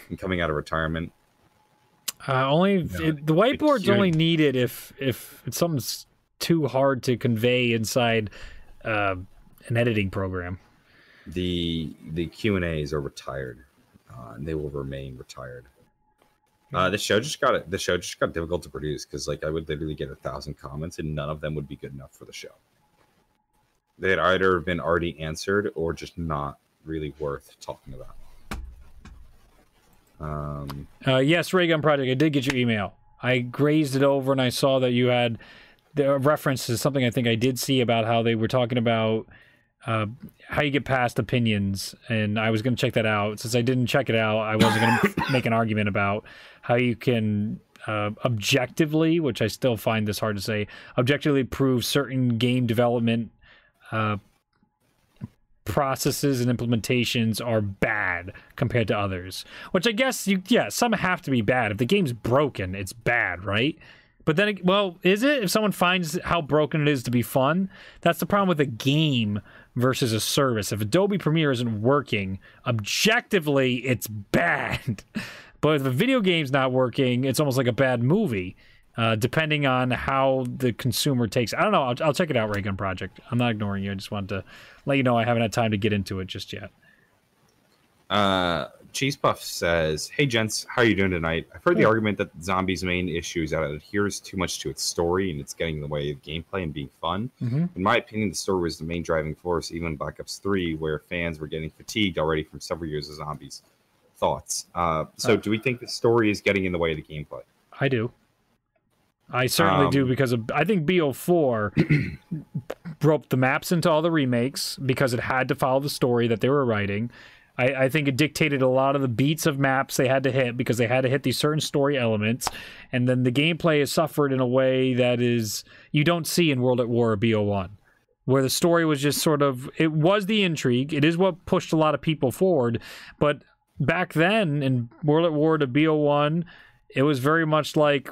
and coming out of retirement? Uh, only No, it, the whiteboard's Q&A. only needed if if something's too hard to convey inside uh, an editing program. The the Q&As are retired, uh, and they will remain retired. Uh, the show just got it. The show just got difficult to produce because, like, I would literally get a thousand comments, and none of them would be good enough for the show. They had either been already answered or just not really worth talking about. Um, Uh, yes, Raygun Project. I did get your email. I grazed it over and I saw that you had the reference to something I think I did see about how they were talking about uh, how you get past opinions, and I was going to check that out. Since I didn't check it out, I wasn't going to make an argument about how you can uh, objectively, which I still find this hard to say, objectively prove certain game development uh, processes and implementations are bad compared to others. Which I guess you yeah, some have to be bad. If the game's broken, it's bad, right? But then, well, is it? If someone finds how broken it is to be fun, that's the problem with a game versus a service. If Adobe Premiere isn't working, objectively, it's bad. But if a video game's not working, it's almost like a bad movie, uh, depending on how the consumer takes. It. I don't know. I'll, I'll check it out, Raygun Project. I'm not ignoring you. I just wanted to let you know I haven't had time to get into it just yet. uh, Cheese Puff says, "Hey gents, how are you doing tonight? I've heard the argument that Zombies' main issue is that it adheres too much to its story and it's getting in the way of gameplay and being fun. Mhm. In my opinion, the story was the main driving force, even in Black Ops 3, where fans were getting fatigued already from several years of Zombies. Thoughts? Uh, so, Uh. do we think the story is getting in the way of the gameplay? I do. I certainly do Um, because of, I think BO4 broke the maps into all the remakes because it had to follow the story that they were writing. I, I think it dictated a lot of the beats of maps they had to hit because they had to hit these certain story elements. And then the gameplay has suffered in a way that is you don't see in World at War or BO1, where the story was just sort of it was the intrigue. It is what pushed a lot of people forward. But back then in World at War to BO1, it was very much like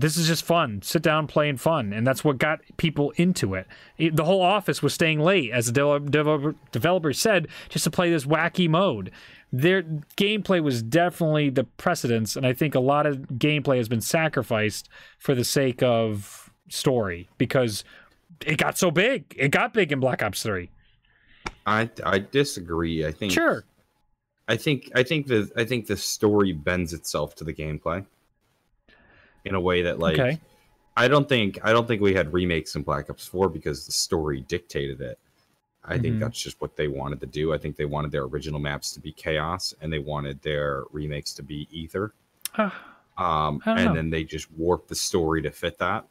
this is just fun. Sit down, play, and fun, and that's what got people into it. It- the whole office was staying late, as the devel- developer, developer said, just to play this wacky mode. Their gameplay was definitely the precedence, and I think a lot of gameplay has been sacrificed for the sake of story because it got so big. It got big in Black Ops Three. I I disagree. I think Sure, I think I think the I think the story bends itself to the gameplay in a way that like Okay. I don't think I don't think we had remakes in Black Ops 4 because the story dictated it. I think Mhm. that's just what they wanted to do. I think they wanted their original maps to be chaos and they wanted their remakes to be ether. Ah, Um, and know. then they just warped the story to fit that.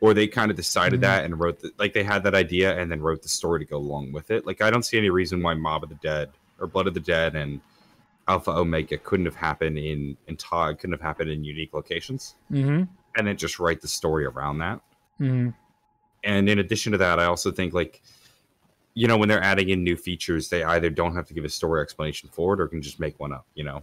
Or they kind of decided Mhm. that and wrote the, like they had that idea and then wrote the story to go along with it. Like I don't see any reason why Mob of the Dead or Blood of the Dead and Alpha Omega couldn't have happened in Tag couldn't have happened in unique locations mm-hmm, and then just write the story around that. mm-hmm. And in addition to that, I also think like you know when they're adding in new features, they either don't have to give a story explanation for it or can just make one up. You know,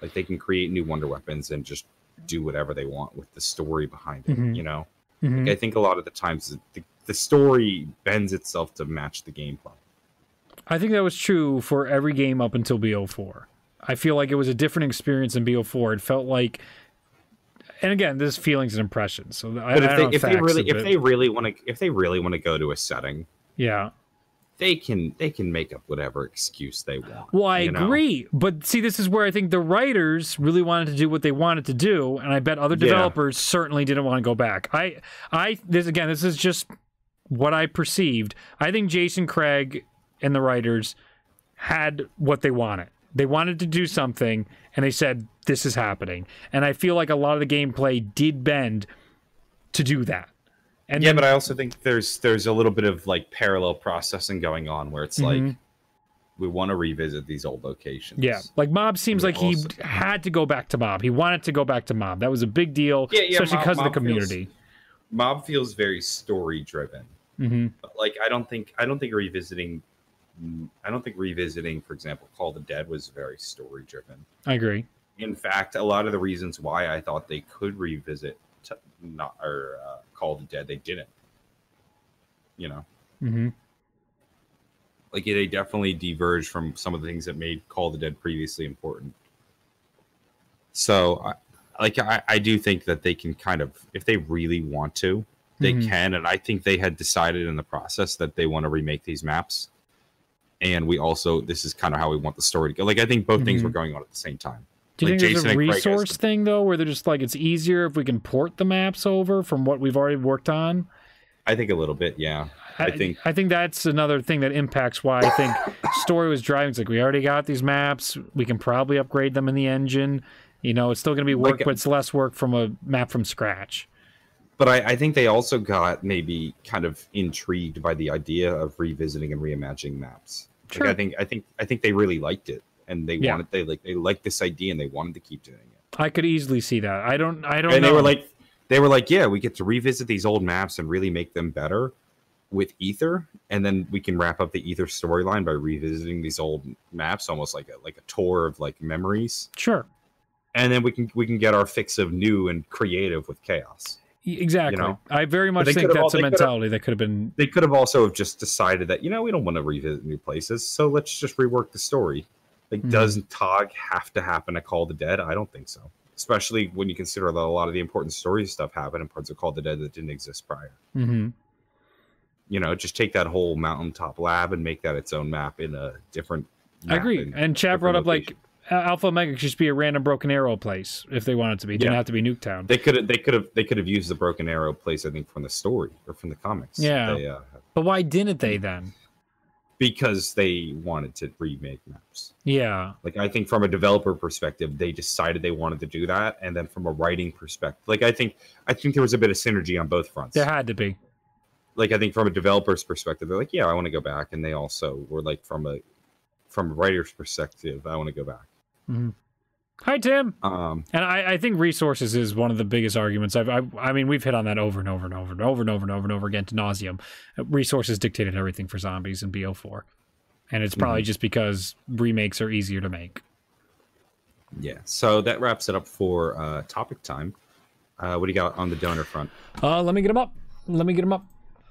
like they can create new wonder weapons and just do whatever they want with the story behind it. Mhm. You know, Mm-hmm. I think a lot of the times the, the story bends itself to match the gameplay. I think that was true for every game up until BO4. I feel like it was a different experience in BO4. It felt like, and again, this is feelings and impressions. So I, But if they if they really if they really want to if they really want to go to a setting, yeah. they can they can make up whatever excuse they want. Well, I you know? agree, but see, this is where I think the writers really wanted to do what they wanted to do, and I bet other Yeah. developers certainly didn't want to go back. I, I, this again, this is just what I perceived, I think Jason Craig and the writers had what they wanted. They wanted to do something, and they said, This is happening. And I feel like a lot of the gameplay did bend to do that. And yeah, then- but I also think there's there's a little bit of like parallel processing going on where it's like Mhm. we want to revisit these old locations. yeah, like Mob seems like he also- had to go back to Mob. He wanted to go back to Mob. That was a big deal, Yeah, yeah, especially Mob- because of the Mob feels- community. Mob feels very story driven. hmm like I don't think I don't think revisiting I don't think revisiting, for example, Call the Dead was very story driven. I agree. In fact, a lot of the reasons why I thought they could revisit t- not or uh, Call the Dead, they didn't. You know, hmm like they definitely diverged from some of the things that made Call the Dead previously important. So, I, like I, I do think that they can kind of, if they really want to, they Mhm. can. And I think they had decided in the process that they want to remake these maps. And we also, this is kind of how we want the story to go. Like I think both things Mhm. were going on at the same time. Do you Like think Jason there's a has resource thing though, where they're just like it's easier if we can port the maps over from what we've already worked on? I think a little bit, yeah. I think I think that's another thing that impacts why I think story was driving. It's like we already got these maps. We can probably upgrade them in the engine. You know, it's still going to be work, Like- but it's less work from a map from scratch. but I, I think they also got maybe kind of intrigued by the idea of revisiting and reimagining maps. Like, Sure. I think I think I think they really liked it, and they Yeah. wanted they like they liked this idea, and they wanted to keep doing it. I could easily see that. I don't. I don't. And know. they were like, they were like, yeah, we get to revisit these old maps and really make them better with Ether, and then we can wrap up the Ether storyline by revisiting these old maps, almost like a like a tour of like memories, sure, and then we can we can get our fix of new and creative with chaos. Exactly. know? I very much think could've all- that's a mentality that could have been. they could have also just decided that you know we don't want to revisit new places so let's just rework the story like Mhm. does Tag have to happen at call of the dead i don't think so especially when you consider that a lot of the important story stuff happened in parts of call of the dead that didn't exist prior hmm you know just take that whole mountaintop lab and make that its own map in a different I agree. in And Chad brought up like location. Al- Alpha Omega could just be a random Broken Arrow place if they wanted to be. It didn't Yeah. have to be Nuketown. they could have they could have they could have used the broken arrow place i think from the story or from the comics Yeah. they, uh, But why didn't they then? because they wanted to remake maps Yeah. Like I think from a developer perspective, they decided they wanted to do that, and then from a writing perspective, like I think I think there was a bit of synergy on both fronts. There had to be. Like I think from a developer's perspective, they're like, yeah, I want to go back, and they also were like from a from a writer's perspective, I want to go back. Hi, Tim. Um, And I, I think resources is one of the biggest arguments. I've, I, I mean, we've hit on that over and over and over and over and over and over and over again to nauseum. Resources dictated everything for zombies in BO4, and it's probably just because remakes are easier to make. yeah, so that wraps it up for uh, topic time. Uh, what do you got on the donor front? Uh, let me get them up. Let me get them up.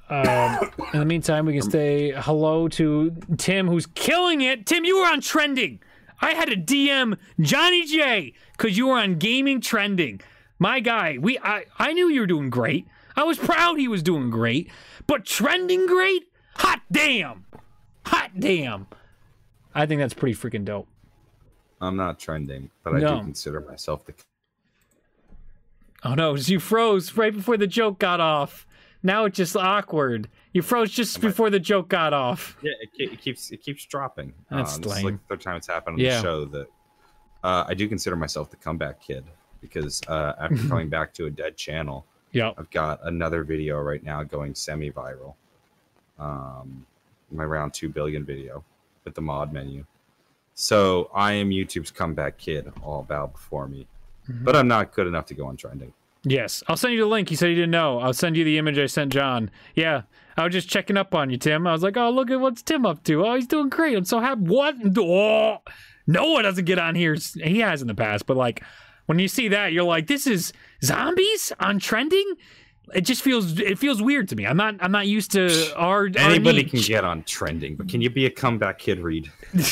Um, in the meantime, we can say hello to Tim, who's killing it. Tim, you were on trending. I had to DM Johnny J because you were on gaming trending. My guy, we I, I knew you were doing great. I was proud he was doing great, but trending great? Hot damn! Hot damn! I think that's pretty freaking dope. I'm not trending, but I No. do consider myself the. Oh no, you froze right before the joke got off. Now it's just awkward. You froze just before the joke got off. Yeah, it, it keeps it keeps dropping. That's um, this is lame. like the third time it's happened on Yeah. the show that uh, I do consider myself the comeback kid because uh, after coming back to a dead channel, Yep. I've got another video right now going semi-viral. Um, my round two billion video with the mod menu. So I am YouTube's comeback kid. All bow before me, Mm-hmm. but I'm not good enough to go on trending. Yes, I'll send you the link. He said he didn't know. I'll send you the image I sent John. Yeah, I was just checking up on you, Tim. I was like, oh, look at what's Tim up to. Oh, he's doing great. I'm so happy. What? Oh, Noah doesn't get on here. He has in the past, but like when you see that, you're like, this is zombies on trending. It just feels it feels weird to me. I'm not I'm not used to our our Anybody niche. can get on trending, but can you be a comeback kid, Reed?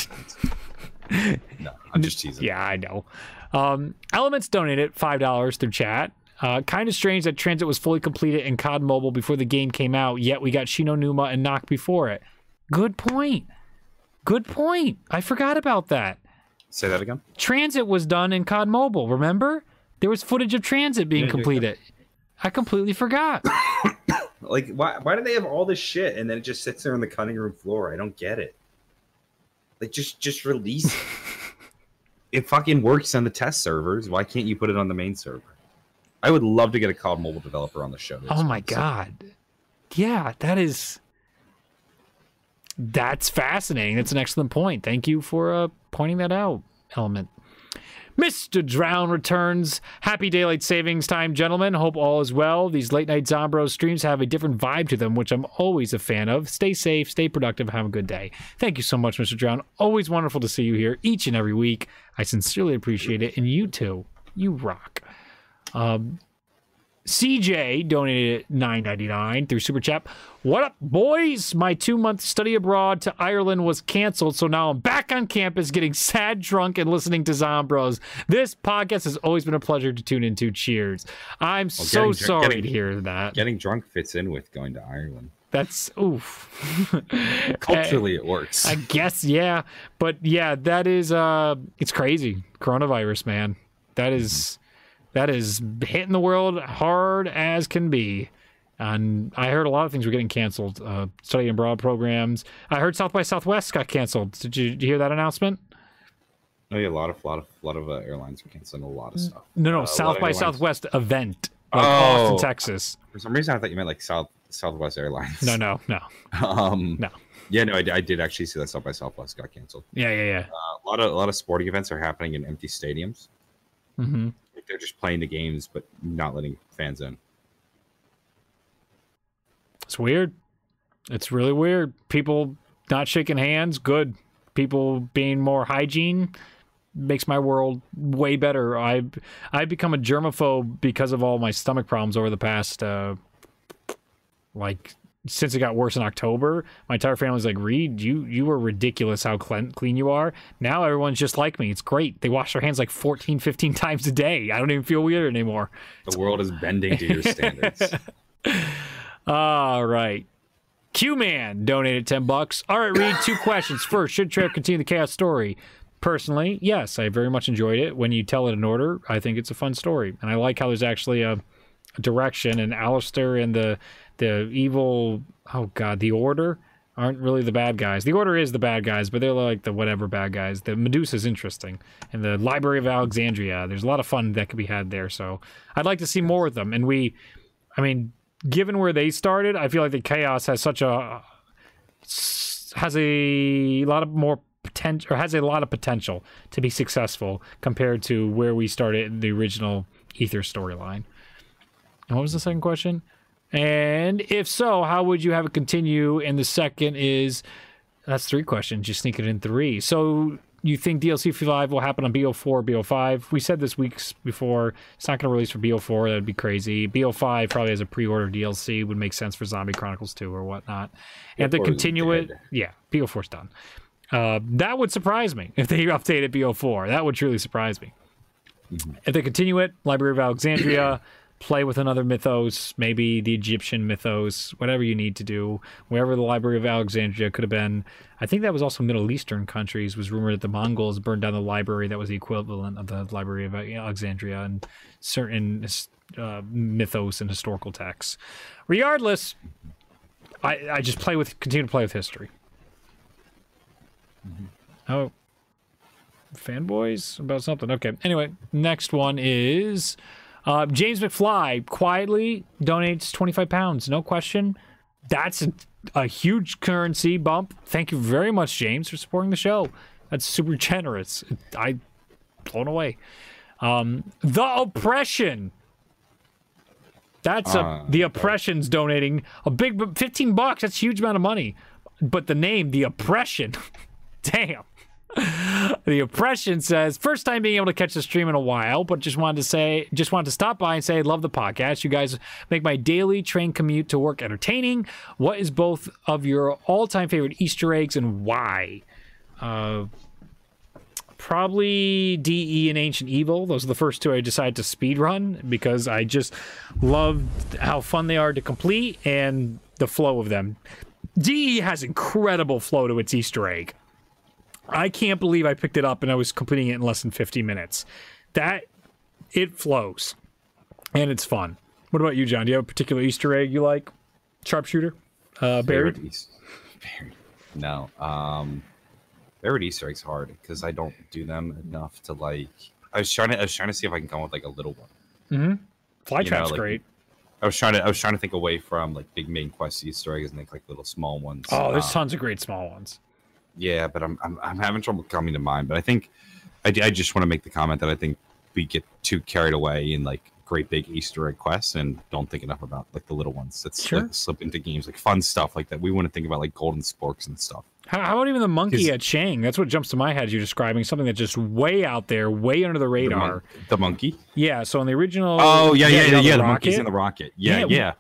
no, I'm just teasing. Yeah, I know. Um, Elements donated five dollars through chat. Uh, kind of strange that Transit was fully completed in COD Mobile before the game came out, yet we got Shi No Numa and Nacht before it. Good point. Good point. I forgot about that. Say that again. Transit was done in COD Mobile. Remember, there was footage of Transit being Yeah, yeah, completed. I completely forgot. Like, why why do they have all this shit and then it just sits there on the cutting room floor? I don't get it. Like, just just release it. it fucking works on the test servers. Why can't you put it on the main server? I would love to get a COD mobile developer on the show. Oh my god. Yeah, that is that's fascinating. That's an excellent point. Thank you for uh, pointing that out, Element. Mr. Drown returns. Happy daylight savings time, gentlemen. Hope all is well. These late night Zombros streams have a different vibe to them, which I'm always a fan of. Stay safe, stay productive, have a good day. Thank you so much, Mr. Drown. Always wonderful to see you here each and every week. I sincerely appreciate it. And you too. You rock. Um, CJ donated nine ninety nine through Super Chat. What up, boys? My two month study abroad to Ireland was canceled, so now I'm back on campus getting sad drunk and listening to Zombros. This podcast has always been a pleasure to tune into. Cheers. I'm well, so getting, sorry getting, to hear that. Getting drunk fits in with going to Ireland. That's oof. Culturally, it works. I guess, yeah. But yeah, that is uh, it's crazy. Coronavirus, man. That is that is hitting the world hard as can be. And I heard a lot of things were getting canceled. Uh, study abroad programs. I heard South by Southwest got canceled. Did you, did you hear that announcement? Oh yeah, a lot of lot of lot of uh, airlines are canceling a lot of stuff. No, no, uh, South by Southwest event, like oh, Austin, Texas. For some reason, I thought you meant like South Southwest Airlines. No, no, no, um, no. Yeah, no, I, I, did actually see that South by Southwest got canceled. Yeah, yeah, yeah. Uh, a lot of a lot of sporting events are happening in empty stadiums. Mm-hmm they're just playing the games but not letting fans in. It's weird. It's really weird. People not shaking hands, good. People being more hygiene makes my world way better. I've I've become a germaphobe because of all my stomach problems over the past uh, like since it got worse in October, my entire family's like, Reed, you you were ridiculous how clean, clean you are. Now everyone's just like me. It's great. They wash their hands like 14, 15 times a day. I don't even feel weird anymore. The world is bending to your standards. All right. Q Man donated 10 bucks. All right, Reed, two questions. First, should Trey continue the chaos story? Personally, yes, I very much enjoyed it. When you tell it in order, I think it's a fun story. And I like how there's actually a direction and Alistair and the the evil oh god the order aren't really the bad guys. The order is the bad guys but they're like the whatever bad guys. The medusa's interesting and the library of alexandria there's a lot of fun that could be had there so i'd like to see more of them. And we i mean given where they started i feel like the chaos has such a has a lot of more potential or has a lot of potential to be successful compared to where we started in the original ether storyline what was the second question and if so, how would you have it continue? And the second is that's three questions. You sneak it in three. So you think DLC 5 will happen on BO4, BO5? We said this weeks before. It's not going to release for BO4. That'd be crazy. BO5 probably has a pre-order DLC. Would make sense for Zombie Chronicles 2 or whatnot. And if they continue it, yeah, BO4's done. Uh, that would surprise me if they updated BO4. That would truly surprise me. Mm-hmm. If they continue it, Library of Alexandria play with another mythos, maybe the Egyptian mythos, whatever you need to do. Wherever the Library of Alexandria could have been. I think that was also Middle Eastern countries. Was rumored that the Mongols burned down the library that was the equivalent of the Library of Alexandria and certain uh, mythos and historical texts. Regardless, I, I just play with continue to play with history. Mm-hmm. Oh, fanboys about something. Okay. Anyway, next one is uh, James McFly quietly donates 25 pounds, no question. That's a, a, huge currency bump. Thank you very much, James, for supporting the show. That's super generous. I blown away. Um, the oppression. That's a, uh, the oppression's donating a big 15 bucks. That's a huge amount of money. But the name, the oppression, damn. The oppression says first time being able to catch the stream in a while but just wanted to say just wanted to stop by and say love the podcast. You guys make my daily train commute to work entertaining. What is both of your all-time favorite easter eggs and why? Uh, probably de and ancient evil. Those are the first two i decided to speed run because i just love how fun they are to complete and the flow of them. De has incredible flow to its easter egg I can't believe I picked it up and I was completing it in less than 50 minutes. That it flows and it's fun. What about you, John? Do you have a particular Easter egg you like? Sharpshooter. Uh, buried. Favorite East- buried. No. Um, buried Easter eggs hard because I don't do them enough to like. I was trying to. I was trying to see if I can come with like a little one. Flytrap's you know, like- great. I was trying to. I was trying to think away from like big main quest Easter eggs and think like little small ones. Oh, there's Um, tons of great small ones. Yeah, but I'm, I'm I'm having trouble coming to mind. But I think I, I just want to make the comment that I think we get too carried away in like great big Easter egg quests and don't think enough about like the little ones that Sure. like, slip into games like fun stuff like that. We want to think about like golden sporks and stuff. How, how about even the monkey at Chang? That's what jumps to my head. You're describing something that's just way out there, way under the The, radar. mon- the monkey. Yeah. So in the original. Oh yeah, yeah, yeah. the yeah, the rocket. monkeys in the rocket. Yeah, Yeah, yeah.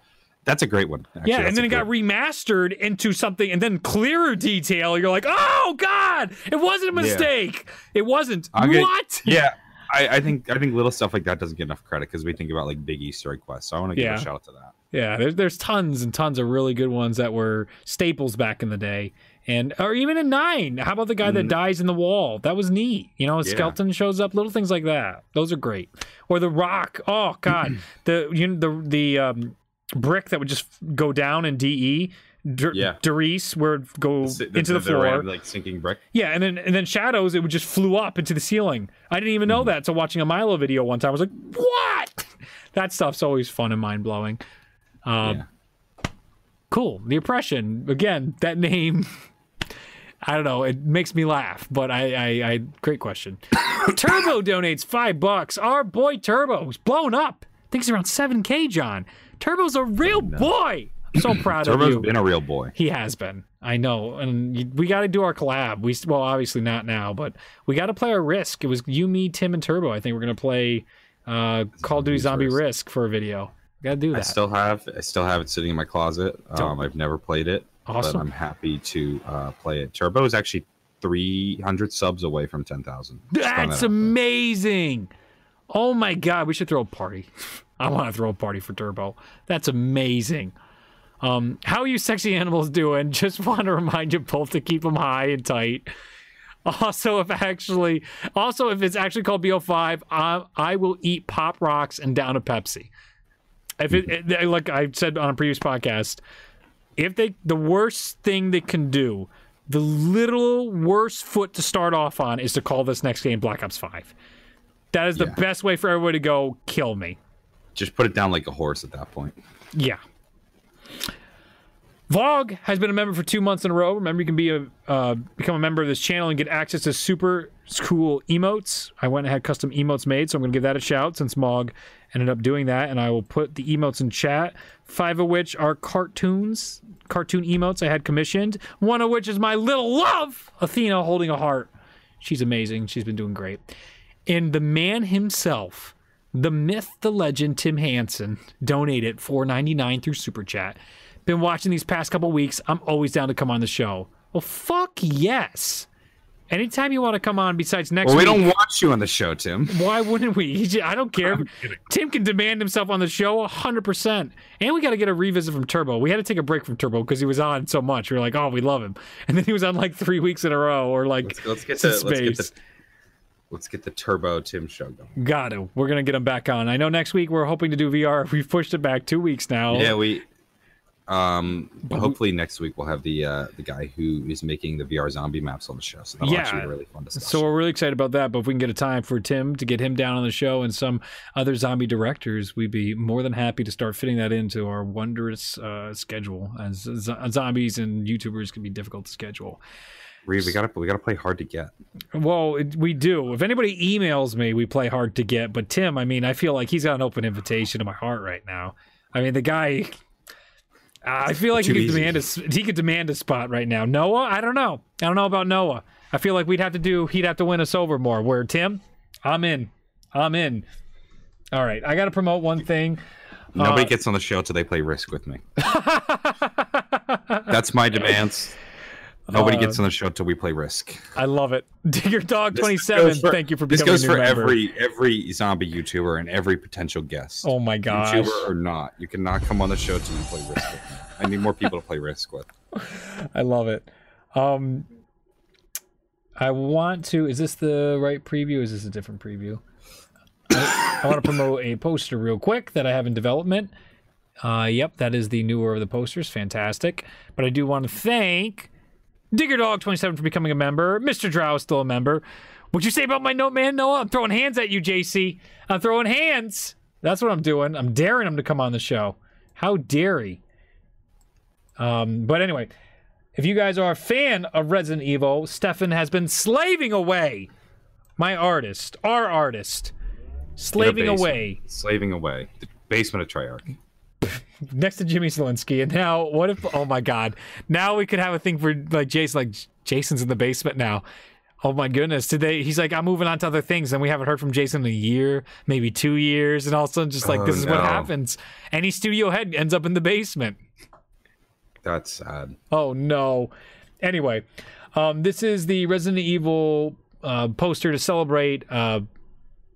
That's a great one. Actually. yeah, and then it got great- remastered into something, and then clearer detail. You're like, oh god, it wasn't a Yeah. mistake. It wasn't. I'm what? Yeah, I, I think I think little stuff like that doesn't get enough credit because we think about like big Easter egg quests. So I want to give Yeah. a shout out to that. Yeah, there's there's tons and tons of really good ones that were staples back in the day, and or even in nine. How about the guy that Mm. dies in the wall? That was neat. You know, a Yeah. skeleton shows up, little things like that. Those are great. Or the rock. Oh God, the you know, the the um, brick that would just go down in De. Dur- Yeah. Where it go The- into the, floor. round, like sinking brick. Yeah, and then and then shadows, it would just flew up into the ceiling. I didn't even know that. So watching a Milo video one time, I was like, "What?" That stuff's always fun and mind blowing. Um, yeah. Cool. The oppression again. That name. I don't know. It makes me laugh, but I, I, I great question. Turbo donates five bucks. Our boy Turbo's blown up. I think he's around seven k. John. Turbo's a real boy. I'm so proud of you. Turbo's been a real boy. He has been. I know, and we got to do our collab. We well, obviously not now, but we got to play our Risk. It was you, me, Tim, and Turbo. I think we're gonna play uh, Call of Duty Zombie Risk. Risk for a video. Got to do that. I still have I still have it sitting in my closet. Um, I've never played it, Awesome. but I'm happy to uh, play it. Turbo is actually 300 subs away from 10,000. Just That's that out there. amazing. Oh my god, we should throw a party. I want to throw a party for Turbo. That's amazing. Um, how are you sexy animals doing? Just want to remind you both to keep them high and tight. Also, if actually, also if it's actually called BO5, I, I will eat pop rocks and down a Pepsi. If it, it- like I said on a previous podcast, if they the worst thing they can do, the little worst foot to start off on is to call this next game Black Ops Five. That is the Yeah. best way for everybody to go kill me. Just put it down like a horse at that point. Yeah. Vlog has been a member for two months in a row. Remember, you can be a uh, become a member of this channel and get access to super cool emotes. I went and had custom emotes made, so I'm going to give that a shout since Mog ended up doing that, and I will put the emotes in chat. Five of which are cartoons, cartoon emotes I had commissioned. One of which is my little love, Athena holding a heart. She's amazing. She's been doing great. And the man himself, the myth, the legend, Tim Hansen, donated $4.99 through Super Chat. Been watching these past couple weeks. I'm always down to come on the show. Well, fuck yes. Anytime you want to come on, besides next Well, we week, don't want you on the show, Tim. why wouldn't we? He I don't care. Tim can demand himself on the show 100%. And we got to get a revisit from Turbo. We had to take a break from Turbo because he was on so much. We were like, oh, we love him. And then he was on like three weeks in a row or like Let's, let's get to, the let's get the space. Let's get the Turbo Tim show going. Got to. We're going to get him back on. I know next week we're hoping to do VR. We've pushed it back two weeks now. Yeah, we. Um, but hopefully next week we'll have the uh, the guy who is making the VR zombie maps on the show. So that'll Yeah. actually be really fun discussion. So we're really excited about that. But if we can get a time for Tim to get him down on the show and some other zombie directors, we'd be more than happy to start fitting that into our wondrous uh, schedule. As z- zombies and YouTubers can be difficult to schedule. Reed, we gotta we gotta play hard to get. Well, it, we do. If anybody emails me, we play hard to get. But Tim, I mean, I feel like he's got an open invitation to my heart right now. I mean, the guy. I feel like he could easy. demand a he could demand a spot right now. Noah, I don't know. I don't know about Noah. I feel like we'd have to do. He'd have to win us over more. Where Tim, I'm in. I'm in. All right, I got to promote one thing. Nobody Uh, gets on the show till they play Risk with me. That's my demands. Nobody Uh, gets on the show till we play Risk. I love it. Digger Dog twenty seven. Thank you for This goes for member. every every zombie YouTuber and every potential guest. Oh my gosh. YouTuber or not, you cannot come on the show till you play Risk with me. I need more people to play Risk with. I love it. Um, I want to. Is this the right preview? Is this a different preview? I, I want to promote a poster real quick that I have in development. Uh, yep, that is the newer of the posters. Fantastic. But I do want to thank Digger Dog 27 for becoming a member. Mr. Drow is still a member. What'd you say about my note, man? Noah, I'm throwing hands at you, JC. I'm throwing hands. That's what I'm doing. I'm daring him to come on the show. How dare he? Um, but anyway, if you guys are a fan of Resident Evil, Stefan has been slaving away. My artist, our artist, slaving away Slaving away. The basement of Treyarch. next to Jimmy Zielinski. And now, what if? Oh my God! Now we could have a thing for like Jason. Like Jason's in the basement now. Oh my goodness! Today he's like, I'm moving on to other things, and we haven't heard from Jason in a year, maybe two years, and all of a sudden, just like Oh, this is what happens. Any studio head ends up in the basement. That's sad. Oh no. Anyway, um, this is the Resident Evil uh, poster to celebrate uh,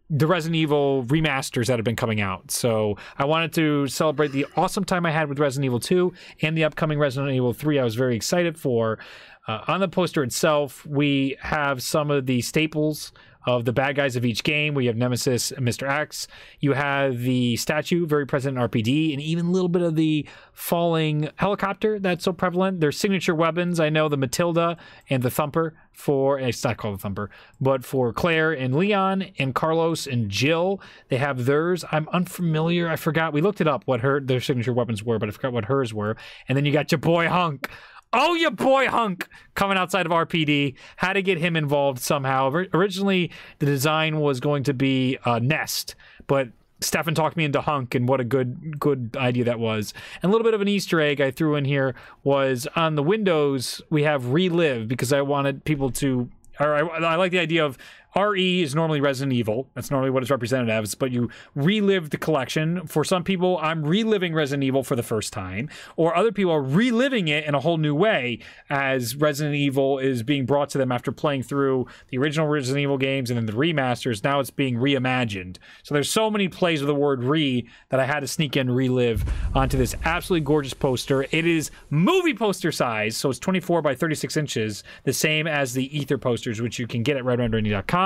the Resident Evil remasters that have been coming out. So I wanted to celebrate the awesome time I had with Resident Evil 2 and the upcoming Resident Evil 3. I was very excited for. Uh, on the poster itself, we have some of the staples of the bad guys of each game. We have Nemesis and Mr. X. You have the statue, very present in RPD, and even a little bit of the falling helicopter that's so prevalent. Their signature weapons, I know the Matilda and the Thumper for, it's not called the Thumper, but for Claire and Leon and Carlos and Jill, they have theirs. I'm unfamiliar. I forgot. We looked it up what her their signature weapons were, but I forgot what hers were. And then you got your boy Hunk. Oh, your boy Hunk coming outside of RPD. Had to get him involved somehow. Ori- Originally, the design was going to be a nest, but Stefan talked me into Hunk, and what a good good idea that was. And a little bit of an Easter egg I threw in here was on the windows we have relive because I wanted people to. Or I, I like the idea of RE is normally Resident Evil. That's normally what it's represented as, but you relive the collection. For some people, I'm reliving Resident Evil for the first time, or other people are reliving it in a whole new way as Resident Evil is being brought to them after playing through the original Resident Evil games and then the remasters. Now it's being reimagined. So there's so many plays of the word re that I had to sneak in relive onto this absolutely gorgeous poster. It is movie poster size, so it's 24 by 36 inches, the same as the Ether posters, which you can get at redrenderingly.com.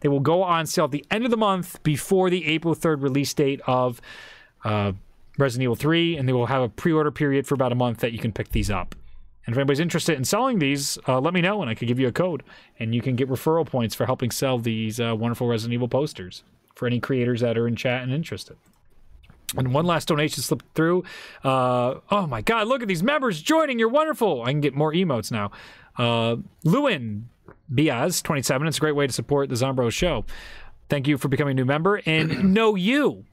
They will go on sale at the end of the month before the April 3rd release date of uh, Resident Evil 3, and they will have a pre order period for about a month that you can pick these up. And if anybody's interested in selling these, uh, let me know and I could give you a code. And you can get referral points for helping sell these uh, wonderful Resident Evil posters for any creators that are in chat and interested. And one last donation slipped through. Uh, oh my God, look at these members joining. You're wonderful. I can get more emotes now. Uh, Lewin Biaz, 27. It's a great way to support the Zombro show. Thank you for becoming a new member. And know you.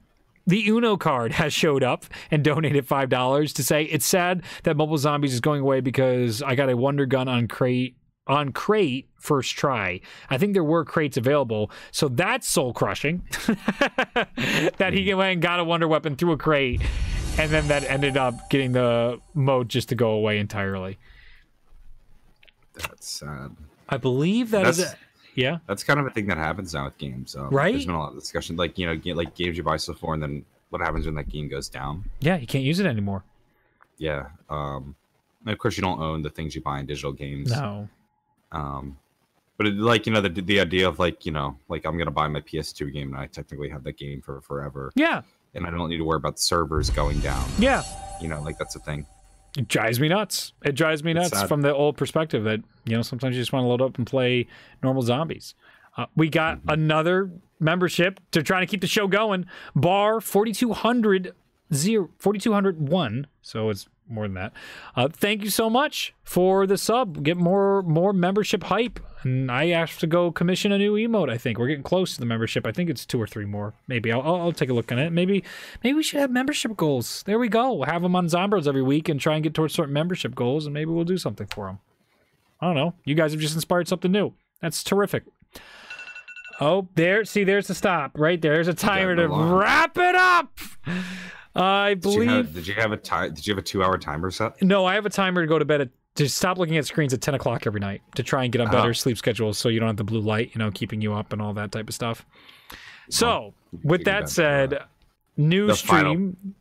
The Uno card has showed up and donated five dollars to say it's sad that Mobile Zombies is going away because I got a Wonder Gun on crate on crate first try. I think there were crates available, so that's soul crushing. that he mm-hmm. went and got a Wonder Weapon through a crate, and then that ended up getting the mode just to go away entirely. That's sad. I believe that is That's- it. Yeah. That's kind of a thing that happens now with games. Um, Right? There's been a lot of discussion, like you know, like games you buy so far, and then what happens when that game goes down? Yeah, you can't use it anymore. Yeah. Um, of course, you don't own the things you buy in digital games. No. Um, but it, like you know, the the idea of like you know, like I'm gonna buy my PS2 game, and I technically have that game for forever, Yeah. and I don't need to worry about the servers going down. Yeah. You know, like that's a thing. It drives me nuts. It drives me nuts from the old perspective that, you know, sometimes you just want to load up and play normal zombies. Uh, we got another membership to try to keep the show going. Bar 4200 zero, 4201. So it's more than that. Uh, thank you so much for the sub. Get more more membership hype. And I have to go commission a new emote. I think we're getting close to the membership. I think it's two or three more. Maybe I'll, I'll, I'll take a look at it. Maybe maybe we should have membership goals. There we go. We'll have them on Zombros every week and try and get towards certain membership goals, and maybe we'll do something for them. I don't know. You guys have just inspired something new. That's terrific. Oh, there. See, there's the stop right there. There's a timer to wrap it up. I Did you believe. have, did you have a Did you have a two hour timer set? No, I have a timer to go to bed at to stop looking at screens at 10 o'clock every night to try and get a uh-huh. better Oh. sleep schedule so you don't have the blue light, you know, keeping you up and all that type of stuff. So, with take that that, said, new the final- stream.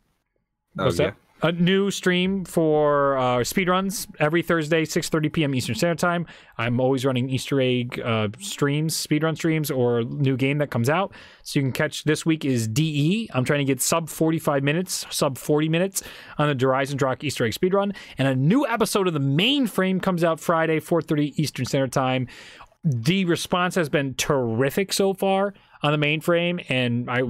Oh What's yeah. that? A new stream for uh, speedruns every Thursday, 6:30 p.m. Eastern Standard Time. I'm always running Easter egg uh, streams, speedrun streams, or new game that comes out. So you can catch this week is DE. I'm trying to get sub 45 minutes, sub 40 minutes on the Horizon Drock Easter egg speedrun, and a new episode of the mainframe comes out Friday, 4:30 Eastern Standard Time. The response has been terrific so far on the mainframe, and I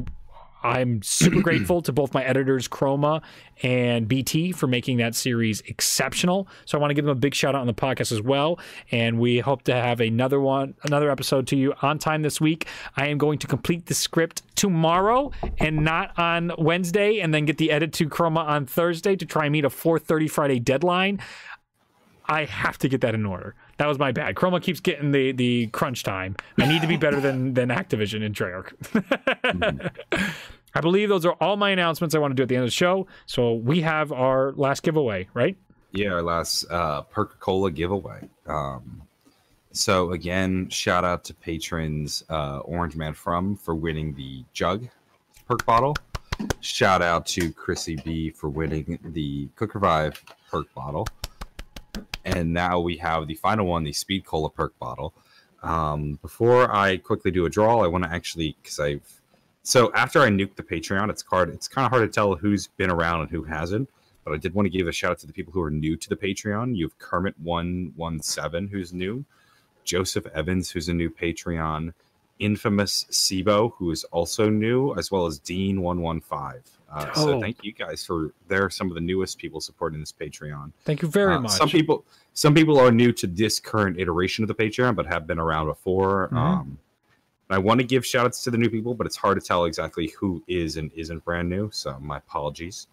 I'm super grateful to both my editors, Chroma and BT, for making that series exceptional. So I want to give them a big shout out on the podcast as well. And we hope to have another one, another episode to you on time this week. I am going to complete the script tomorrow and not on Wednesday, and then get the edit to Chroma on Thursday to try and meet a 4:30 Friday deadline. I have to get that in order. That was my bad. Chroma keeps getting the the crunch time. I need to be better than than Activision and Treyarch. I believe those are all my announcements I want to do at the end of the show. So we have our last giveaway, right? Yeah, our last uh, Perk-a-Cola giveaway. Um, so again, shout out to patrons uh, Orange Man From for winning the jug perk bottle. Shout out to Chrissy B for winning the Quick Revive perk bottle. And now we have the final one, the Speed Cola perk bottle. Um, before I quickly do a draw, I want to actually because I've so after I nuked the Patreon, it's hard. It's kind of hard to tell who's been around and who hasn't. But I did want to give a shout out to the people who are new to the Patreon. You have Kermit one one seven, who's new, Joseph Evans, who's a new Patreon, infamous Sibo, who is also new, as well as Dean one one five. Uh, Oh. So thank you guys for they're some of the newest people supporting this Patreon. Thank you very Uh, much. Some people, some people are new to this current iteration of the Patreon, but have been around before. Mhm. Um, I want to give shout outs to the new people, but it's hard to tell exactly who is and isn't brand new. So my apologies.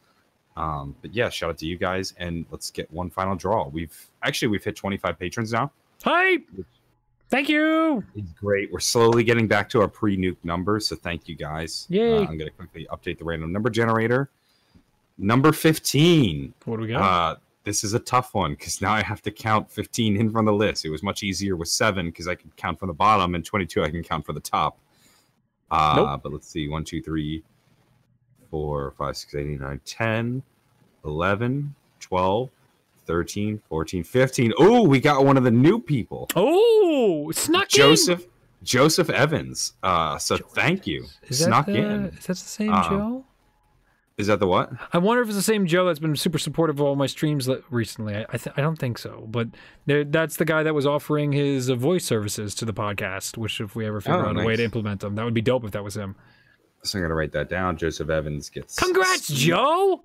Um, but yeah, shout out to you guys, and let's get one final draw. We've actually we've hit 25 patrons now. Hi. Thank you. It's great. We're slowly getting back to our pre-nuke numbers, so thank you guys. Yay. Uh, I'm going to quickly update the random number generator. Number 15. What do we got? Uh, this is a tough one because now I have to count 15 in from the list. It was much easier with seven because I could count from the bottom, and 22 I can count from the top. Uh, Nope. But let's see 1, 2, 3, 4, 5, 6, 8, 9, 10, 11, 12, 13, 14, 15. Oh, we got one of the new people. oh, snuck in. Joseph Joseph Evans. Uh, so thank you. Is that Snuck the, in. Is that the same Um, Joe? Is that the what? I wonder if it's the same Joe that's been super supportive of all my streams recently. I I, th- I don't think so, but there, that's the guy that was offering his uh, voice services to the podcast. Which, if we ever figure Oh, out a way to implement them, that would be dope if that was him. So I'm gonna write that down. Joseph Evans gets Congrats, Joe!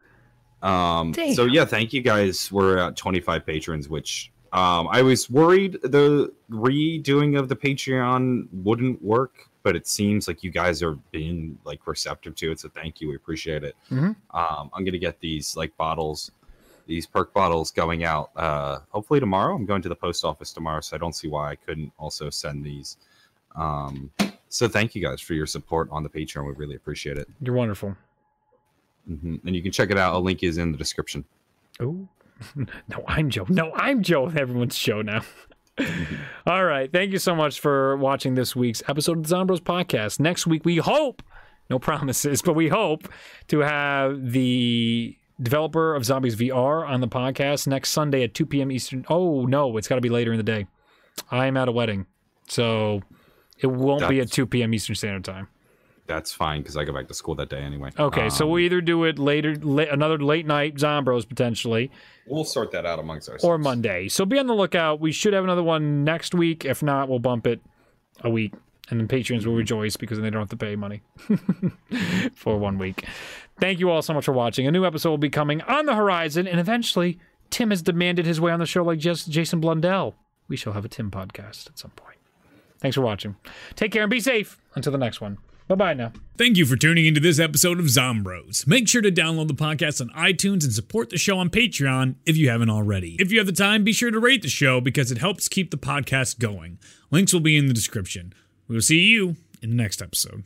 Um, Damn. so yeah, thank you guys. We're at 25 patrons, which um, I was worried the redoing of the Patreon wouldn't work, but it seems like you guys are being like receptive to it. So thank you, we appreciate it. Mhm. Um, I'm gonna get these like bottles, these perk bottles going out. Uh, hopefully tomorrow. I'm going to the post office tomorrow, so I don't see why I couldn't also send these. Um, so thank you guys for your support on the Patreon. We really appreciate it. You're wonderful. Hmm And you can check it out. A link is in the description. Oh, no, I'm Joe. No, I'm Joe. Everyone's Joe now. All right. Thank you so much for watching this week's episode of the Zombros podcast. Next week, we hope, no promises, but we hope to have the developer of Zombies VR on the podcast next Sunday at 2 p.m. Eastern. Oh, no, it's got to be later in the day. I am at a wedding. So it won't be at 2 p.m. Eastern Standard Time. That's fine because I go back to school that day anyway. Okay. so Um, we either do it later, la- another late night Zombros potentially. we'll sort that out amongst ourselves. or Monday. So be on the lookout. We should have another one next week. If not, we'll bump it a week. And then patrons will rejoice because then they don't have to pay money for one week. Thank you all so much for watching. A new episode will be coming on the horizon, and eventually, Tim has demanded his way on the show like just Jason Blundell. We shall have a Tim podcast at some point. Thanks for watching. Take care and be safe. Until the next one. Bye bye now. Thank you for tuning into this episode of Zombros. Make sure to download the podcast on iTunes and support the show on Patreon if you haven't already. If you have the time, be sure to rate the show because it helps keep the podcast going. Links will be in the description. We will see you in the next episode.